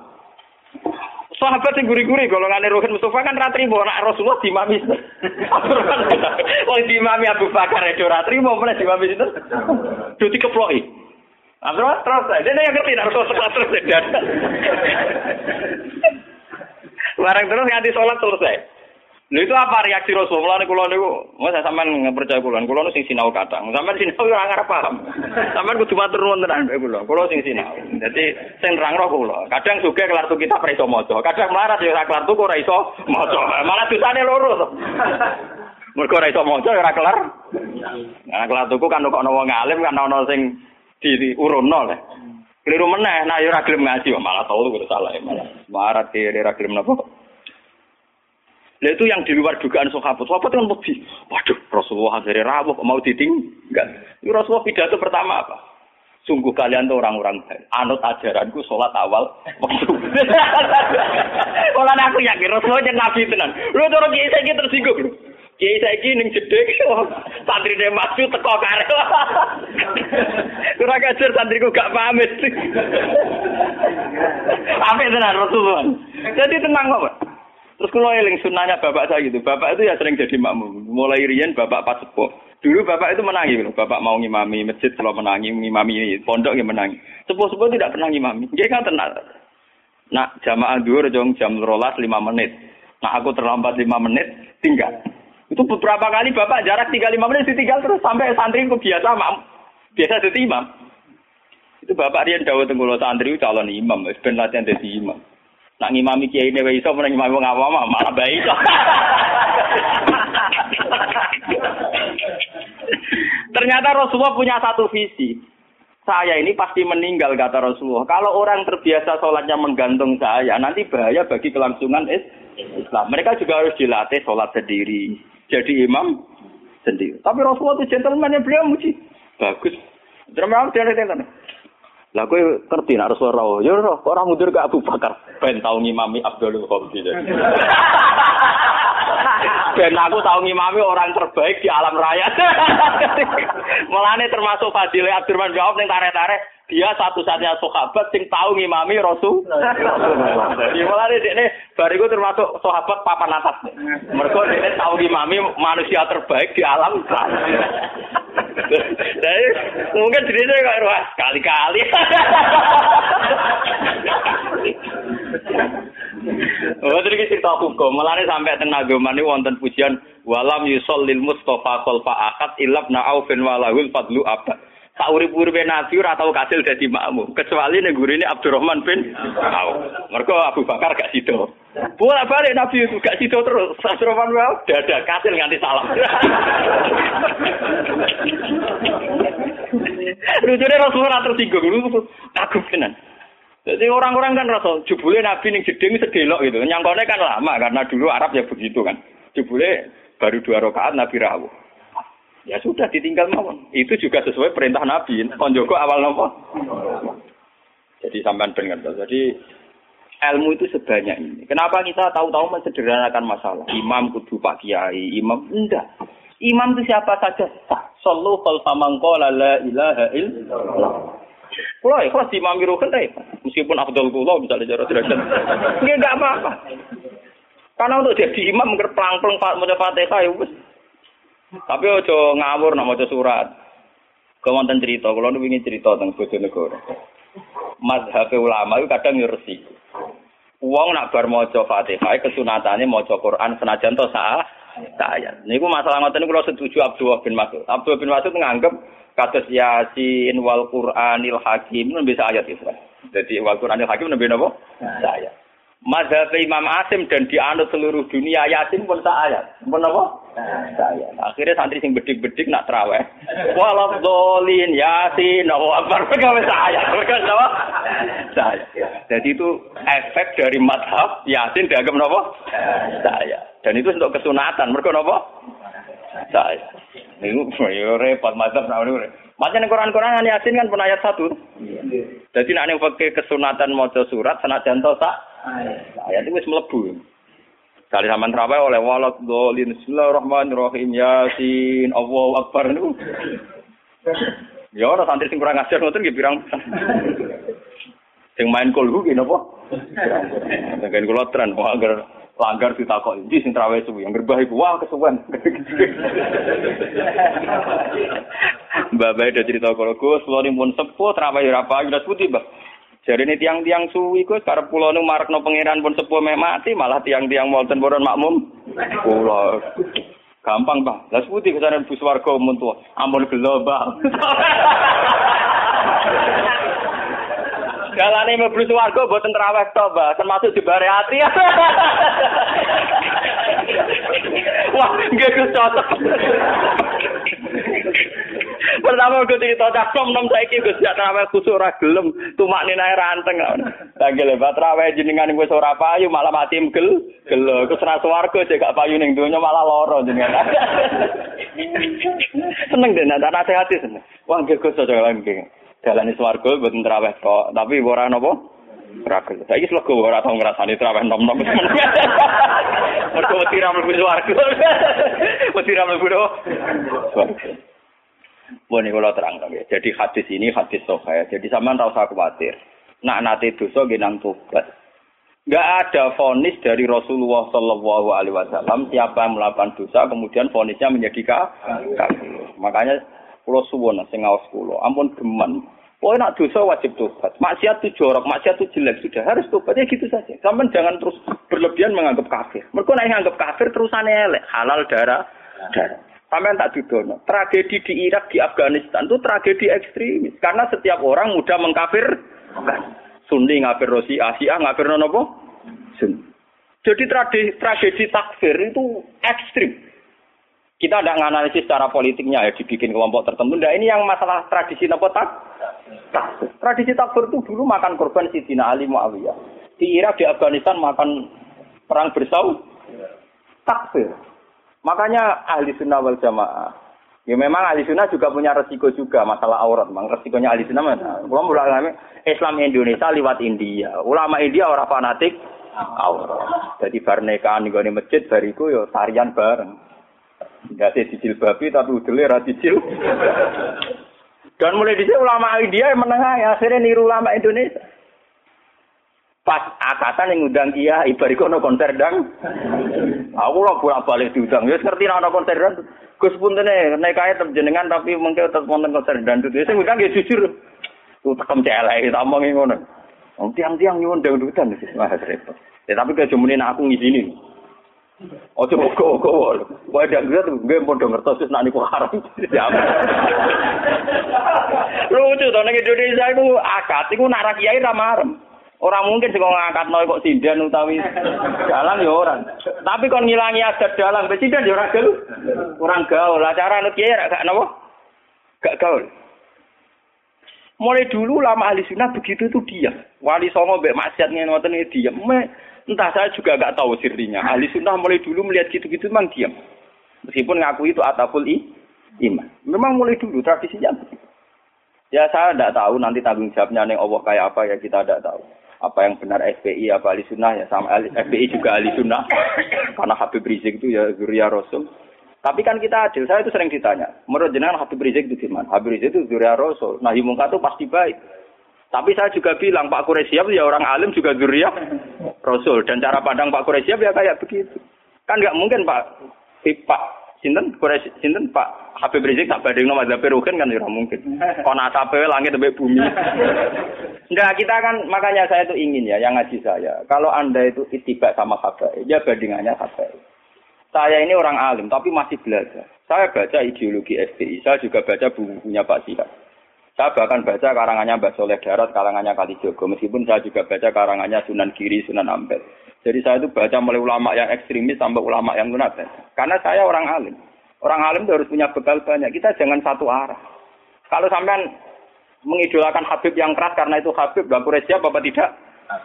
Sahabat yang guri-guri golongan Rohin Mustafa kan ratri mau nak Rasulullah dimami. Wong dimami Abu Bakar itu ratri mau mulai dimami itu. Duti keploki. Abdul terus dia yang ngerti nak Rasulullah terus dan. Barang terus nganti sholat selesai. Lha itu apa reaksi Rasulullah niku kula niku, saya sampean percaya kula, kula nu sing sinau kadang. Sampean sinau ora ngarep paham. Sampean kudu matur nuwun tenan mbek kula. Kula sing sinau. Dadi sing nerangno kula. Kadang sugih kelar tuh kita ora iso maca. Kadang melarat ya ora kelar tuh ora iso maca. Malah dosane loro to. Mergo ora iso maca ora kelar. Nah, kelar tuku kan kok ana wong alim kan ana sing diurunno le. Keliru meneh, nah ya ora gelem ngaji malah tau salah malah. Marat dia ora gelem napa. Nah itu yang di luar dugaan sahabat. Sahabat kan lebih, waduh Rasulullah akhirnya rawuh mau ditinggal. Itu Rasulullah pidato pertama apa? Sungguh kalian tuh orang-orang baik. Anut ajaranku sholat awal waktu. Kalau aku yakin Rasulullah yang nabi tenan. Lu tuh kiai saya tersinggung. Kiai saya ini ning santri dia maju teko kare. Kurang ajar santriku gak pamit. Apa tenan Rasulullah. Jadi tenang kok. Terus kalau eling sunnahnya bapak saya gitu. Bapak itu ya sering jadi makmum. Mulai rian bapak pas sepuh. Dulu bapak itu menangi, gitu. bapak mau ngimami masjid, kalau menangi, ngimami pondok yang menangi. Sepuh-sepuh tidak pernah ngimami. Dia kan tenang. Nah, jamaah dulu jong jam rolas lima menit. Nah, aku terlambat lima menit, tinggal. Itu beberapa kali bapak jarak tiga lima menit ditinggal terus sampai santri ku biasa mak biasa jadi imam. Itu bapak Rian Dawa Tenggulo santri calon imam, ben latihan jadi imam. Nak ngimami kiai ini iso menang ngimami wong awam malah baik. Ternyata Rasulullah punya satu visi. Saya ini pasti meninggal kata Rasulullah. Kalau orang terbiasa sholatnya menggantung saya, nanti bahaya bagi kelangsungan Islam. Mereka juga harus dilatih sholat sendiri. Jadi imam sendiri. Tapi Rasulullah itu gentleman yang beliau muji. Bagus. Drama dia ada Lah kowe ngerti nek Rasulullah rawuh. Ya ora, kok ora mundur ke Abu Bakar. Ben tau ngimami Abdul Khamsi. ben aku tau ngimami orang terbaik di alam raya. Mulane termasuk Fadil Abdurrahman Auf ning tarik-tarik dia satu-satunya sahabat sing tahu ngimami Rasul. Jadi mulane dekne bariku termasuk sahabat papan atas. Mergo dekne tahu ngimami manusia terbaik di alam. Jadi mungkin cerita kok wah kali-kali. Oh, terus cerita hukum. Mulane sampai teng nagoman ini wonten pujian walam yusol lil Mustafa khalfa akad ilab na'aufin walahul fadlu abad. Saurip-uripe Nabi ora tau kasil dadi makmum, kecuali ning gurine Abdurrahman bin Auf. Mergo Abu Bakar gak sido. Bolak balik Nabi itu gak sido terus. Abdurrahman bin Auf dada kasil nganti salam. Lucunya Rasulullah tersinggung, lu kagum tenan. Jadi orang-orang kan rasa jebule Nabi ning jeding sedelok gitu. Nyangkone kan lama karena dulu Arab ya begitu kan. Jebule baru dua rakaat Nabi rawuh. Ya sudah ditinggal mawon. Itu juga sesuai perintah Nabi. Konjoko awal nopo. Jadi sampean dengar. Jadi ilmu itu sebanyak ini. Kenapa kita tahu-tahu mensederhanakan masalah? Imam kudu Pak Kiai, imam enggak. Imam itu siapa saja sah. Sallu fal famangqala la ilaha illallah. Kulo ikhlas di imam biru Meskipun Abdul Kulo bisa cara derajat. Enggak apa-apa. Karena untuk jadi imam ngerplang-plang mau Fatihah ya tapi ojo ngawur nak maca surat. Kau wonten cerita, kalau nu ingin cerita tentang Bojonegoro. Mazhab ulama itu kadang ngerti. Uang nak bar maca Fatihah kesunatannya maca Quran senajan to sah saya. Niku masalah ngoten kalau setuju Abdullah bin Mas'ud. Abdullah bin Mas'ud menganggap kados Yasin wal Qur'anil Hakim bisa ayat itu. Jadi wal Qur'anil Hakim nabi napa? Saya. Mazhab Imam Asim dan dianut seluruh dunia Yasin pun tak ayat. Pun apa? Saya. Akhirnya santri sing bedik-bedik nak teraweh. Walau dolin Yasin, Allah Akbar. Mereka saya. Mereka apa? Saya. Jadi itu efek dari mazhab Yasin dianggap apa? Saya. Dan itu untuk kesunatan. Mereka apa? Saya. Ini repot mazhab. Macam Quran-Quran Yasin kan pun ayat satu. Jadi nak pakai kesunatan mau surat, senajan to sak Ayat itu wis mlebu. Kali sampean terawih oleh walad dolin Bismillahirrahmanirrahim Yasin Allahu Akbar niku. Ya ora santri sing kurang ajar ngoten nggih pirang. Sing main kulhu ki napa? Dengan kula tren kok agar langgar ditakok iki sing trawe suwi yang gerbah iku wah kesuwen. Mbak Bae cerita kalau Gus, pun sepuh, terawih apa, udah putih, Mbak. Jadi ini tiang-tiang suwi ku sekarang pulau nu marak no pangeran pun sepuh meh mati malah tiang-tiang Walton boron makmum. Pulau gampang bang. Lah putih ke sana bus warga umum tua. Ampun gelo bang. Galane mlebu swarga boten traweh to, Mbak, termasuk dibare ati. Wah, nggih Gus cocok. Pertama gue cerita cak nom saiki gue sejak terawih kusuk ora gelem tumak ninae ranteng. Lagi lebat terawih jenengan gue ora payu malah mati gel gelo. Gue serah swarga cek gak payu ning donya malah loro jenengan. seneng deh nada nasihati seneng. Wah gue gue cocok lagi. Jalani swarga buat terawih kok, tapi ora nopo. Ragil. Saiki slego ora tau ngrasani terawih nom-nom. Mergo wedi ra mlebu swarga. Wedi ra mlebu swarga. Bon kalau terang ya. Jadi hadis ini hadis soha Jadi sama tak usah khawatir. Nak nate dosa genang tobat. Gak ada fonis dari Rasulullah Shallallahu Alaihi Wasallam siapa yang melakukan dosa kemudian fonisnya menjadi kafir. Makanya pulau suwon sing ngawas pulau. Ampun geman. Oh nak dosa wajib tobat. Maksiat itu jorok, maksiat itu jelek sudah harus tobat ya gitu saja. Sampai jangan terus berlebihan menganggap kafir. Mereka naik menganggap kafir terusannya elek halal darah darah. Sampai tak didono. Tragedi di Irak, di Afghanistan itu tragedi ekstremis. Karena setiap orang mudah mengkafir. Sunni ngafir Rosi, Asia ngafir nopo? Sunni. Jadi tragedi, tragedi takfir itu ekstrim. Kita tidak menganalisis secara politiknya ya dibikin kelompok tertentu. Nah ini yang masalah tradisi nopo tak? Tradisi takfir itu dulu makan korban Sidina Ali Muawiyah. Di Irak, di Afghanistan makan perang bersau. Takfir. Makanya ahli sunnah wal jamaah Ya memang ahli sunnah juga punya resiko juga masalah aurat. Memang resikonya ahli sunnah mana? Kalau mulai Islam Indonesia lewat India. Ulama India orang fanatik aurat. Jadi bar nikahan di masjid bariku yo tarian bareng. Gak sih babi tapi udele ra cicil. Dan mulai di ulama India yang menengah ya akhirnya niru ulama Indonesia. Pas akatan yang ngundang dia, ibarat no konser dang. Aku lah bolak balik diundang. Ya ngerti ana konser dang. Gus puntene nek kae jenengan tapi mengke tetep wonten konser dangdut. Ya sing ngundang ya jujur. Ku tekem celek tamongi ngono. Wong tiang-tiang nyuwun dangdutan wis wah repot. Ya tapi kejemunin aku ngizini. Ojo kok-kok. Wae dangdut gue padha ngertos wis nak niku haram. Ya. Lucu to ning Indonesia iku akad iku nak kiai ra marem. Orang mungkin sih ngangkat noy kok sindan utawi jalan ya orang. Tapi kon ngilangi adat jalan, sindan ya orang gaul. Orang gaul. Lah cara nut kiai gak nopo? Gak gaul. Mulai dulu lama ahli sunnah begitu itu dia. Wali songo mbek maksiat ngoten ini diam. Entah saya juga gak tahu sirinya. Ahli sunnah mulai dulu melihat gitu-gitu memang diam. Meskipun ngaku itu atapul i, iman. Memang mulai dulu tradisinya. Ya saya tidak tahu nanti tanggung jawabnya neng Allah kayak apa ya kita tidak tahu apa yang benar FPI apa ahli sunnah ya sama FPI juga ahli sunnah. Karena Habib Rizik itu ya Zuriya Rasul. Tapi kan kita adil saya itu sering ditanya menurut jenengan Habib Rizik itu gimana? Habib Rizik itu Zuriya Rasul. Nah Mungkar itu pasti baik. Tapi saya juga bilang Pak Quraisyab ya orang alim juga Zuriya Rasul. Dan cara pandang Pak Quraisyab ya kayak begitu. Kan nggak mungkin Pak Pak Sinten Quraisy Sinten Pak Habib Rizik tak bandingno madzhab Rukin kan ya mungkin. Kon asape langit sampai bumi. Enggak, kita kan makanya saya itu ingin ya yang ngaji saya. Kalau Anda itu itiba sama Habib, ya bandingannya Habib. Saya ini orang alim tapi masih belajar. Saya baca ideologi FPI, saya juga baca buku-bukunya Pak Sihab. Saya bahkan baca karangannya Mbak Soleh Darat, karangannya Kali Jogo. Meskipun saya juga baca karangannya Sunan Giri, Sunan Ampel. Jadi saya itu baca mulai ulama yang ekstremis sampai ulama yang munafik. Karena saya orang alim. Orang alim itu harus punya bekal banyak. Kita jangan satu arah. Kalau sampean mengidolakan Habib yang keras karena itu Habib, Bang siapa apa tidak?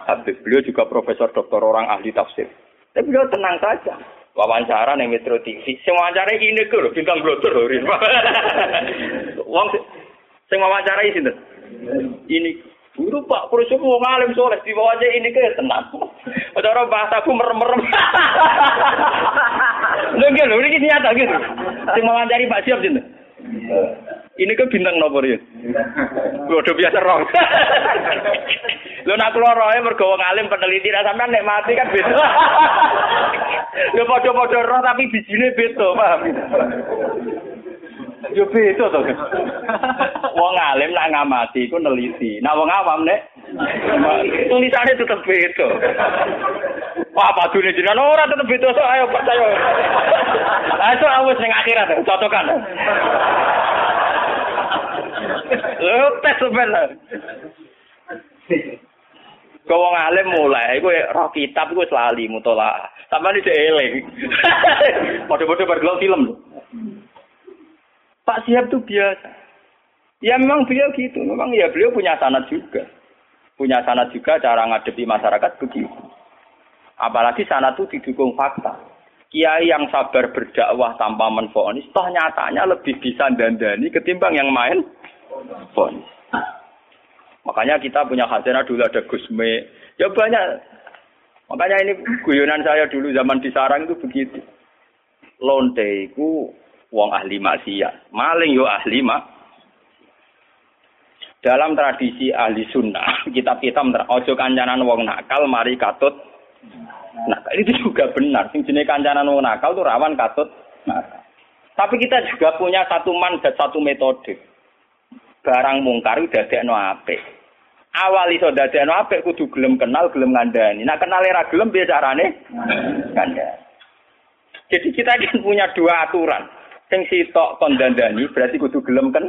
Habib. Beliau juga profesor doktor orang ahli tafsir. Tapi beliau tenang saja. Wawancara nih Metro TV. Semua wawancara ini ke loh, bintang blotor loh. Wong sing wawancarai sinten? Ini Guru Pak Kursup mau ngalim soleh di bawah ini ke tenang. Cara bahasaku merem-merem. Lho lho ini nyata gitu. Sing wawancari Pak Siap sini. Ini ke bintang nomor ya. Udah biasa roh. Lho nak keluar roe mergo wong alim peneliti ra sampean nek mati kan beda. Lho padha-padha roh tapi bijine beda, paham? Yo beda to. Wong alim nak ngamati iku neliti. Nah wong awam nek tulisane tetep beda. Wah, padune jenengan ora tetep beda so ayo percaya. Ayo awis ning akhirat cocokan. Lho tes sebenarnya. Kau wong alim mulai, gue roh kitab gue selalu mutola. Sama ini eling. Padha-padha bergelau film. Pak Siap itu biasa. Ya memang beliau gitu, memang ya beliau punya sanat juga. Punya sanat juga cara ngadepi masyarakat begitu. Apalagi sanat itu didukung fakta. Kiai yang sabar berdakwah tanpa menfonis, toh nyatanya lebih bisa dandani ketimbang yang main fonis. Makanya kita punya khazanah dulu ada Gusme. Ya banyak. Makanya ini guyonan saya dulu zaman di Sarang itu begitu. Lonte itu wong ahli maksiat. Maling yo ahli mak. Dalam tradisi ahli sunnah, kita kita ojo kancanan wong nakal, mari katut. Nah, itu juga benar. Sing jenis kancanan wong nakal tuh rawan katut. Nah, tapi kita juga punya satu mandat, satu metode. Barang mungkar no apik. Awal iso no apik kudu gelem kenal, gelem ngandani. Nah, kenal era gelem piye carane? Ngandani. Jadi kita kan punya dua aturan. Sing sitok kon dandani berarti kudu gelem kan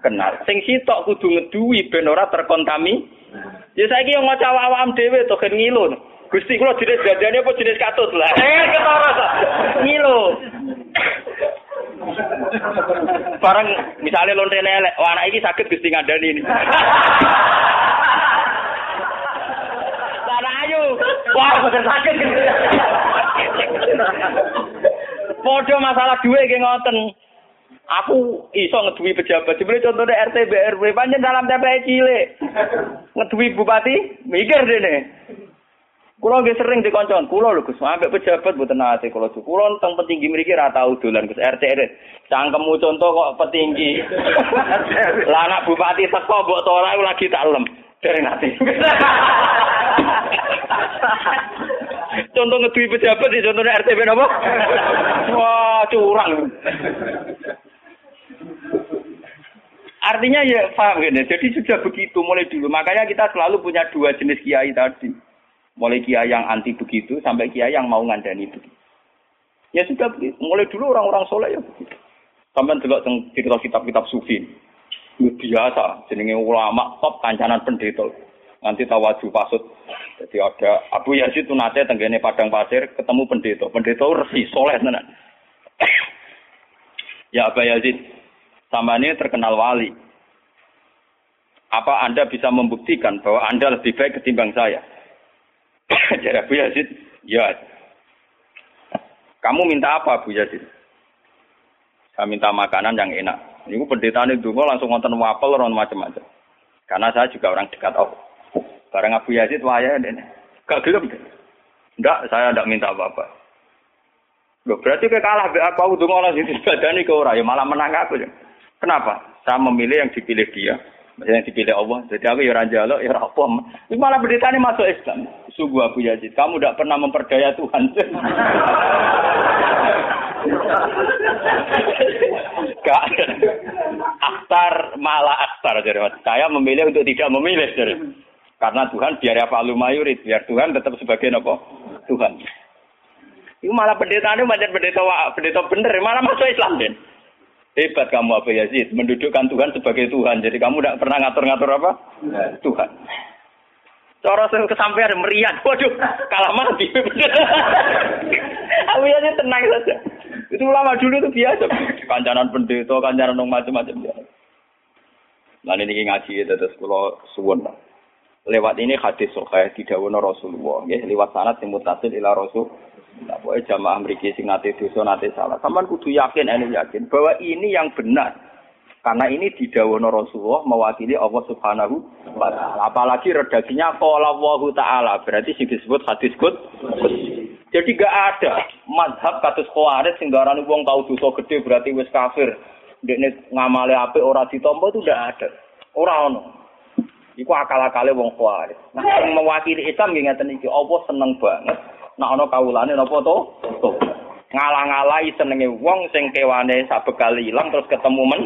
kenal. Sing sitok kudu ngeduwi ben ora terkontami. Ya saiki yo ngaca awam dhewe to gen ngilu. Gusti kula jenis dandani apa jenis katut lah. Eh ketara ngilu. Barang misalnya lonte elek, wah anak ini sakit Gusti ngandani ini. Lah ayo. Wah, bener sakit. Podo masalah duwe ge ngoten. Aku iso ngeduwi pejabat. Jebule contohnya RT BRW pancen dalam TPE cilik. Ngeduwi bupati, mikir dene. Kulo nggih sering dikoncon, kulo lho Gus, ambek pejabat mboten nate kulo. Kulo teng petinggi mriki ra tau dolan Gus RT. Cangkemmu contoh kok petinggi. Lah anak bupati teko mbok ora lagi tak lem. Dereng nate. Contoh ngeduwi pejabat di contohnya RT napa? Wah, curang. Artinya ya paham gini. Jadi sudah begitu mulai dulu. Makanya kita selalu punya dua jenis kiai tadi. Mulai kiai yang anti begitu sampai kiai yang mau ngandani begitu. Ya sudah begitu. Mulai dulu orang-orang soleh ya begitu. Sampai delok cerita kitab-kitab sufi. Biasa, jenenge ulama top kancanan pendeta. Nanti tawaju pasut. Jadi ada Abu Yazid itu nate tenggene padang pasir ketemu pendeta. Pendeta resi soleh tenan. ya Abu Yazid, sama ini terkenal wali. Apa Anda bisa membuktikan bahwa Anda lebih baik ketimbang saya? Jadi Abu Yazid, ya. Kamu minta apa Abu Yazid? Saya minta makanan yang enak. Ini pendeta ini dulu langsung nonton wapel orang macam-macam. Karena saya juga orang dekat Allah. Barang Abu Yazid waya dene. Gak gelem. Enggak, saya enggak minta apa-apa. Loh, berarti kayak kalah be aku aku dongo nang sisi badani ke ora ya malah menang aku ya. Kenapa? Saya memilih yang dipilih dia. Maksudnya yang dipilih Allah. Jadi aku ya jaluk ya apa. Ini malah beritanya masuk Islam. Sungguh Abu Yazid, kamu tidak pernah memperdaya Tuhan. Gak. Aktar malah aktar jadi Saya memilih untuk tidak memilih jadi. Karena Tuhan biar apa lu mayurit, biar Tuhan tetap sebagai apa? Tuhan. Itu malah pendeta ini macam pendeta pendeta bener, malah masuk Islam den. Hebat kamu apa Yazid, mendudukkan Tuhan sebagai Tuhan. Jadi kamu tidak pernah ngatur-ngatur apa? Tuhan. Cara sing kesampaian meriah. Waduh, kalah mati. Aku Yazid tenang saja. Itu lama dulu itu biasa. Kancanan pendeta, kancanan macam-macam. Nah ini ngaji itu terus kalau suwun lewat ini hadis sahih didhawuhna Rasulullah nggih lewat sanad sing mutasil ila Rasul Nah, pokoknya jamaah mriki sing nate dosa nate salah. Sampeyan kudu yakin ene yakin bahwa ini yang benar. Karena ini didhawuhna Rasulullah mewakili Allah Subhanahu wa taala. Apalagi redaksinya qala Allah taala, berarti sing disebut hadis kut. Jadi gak ada madhab kados khawarij sing darani wong tau dosa gede berarti wis kafir. Dekne ngamale apik ora ditampa itu ndak ada. Ora ono. Iku akal-akale wong Khawarij. Nah, sing mewakili Islam nggih ngeten iki, apa seneng banget nek ana kawulane napa? To. Ngalang-alai senenge wong sing kewane sabekal ilang terus ketemu men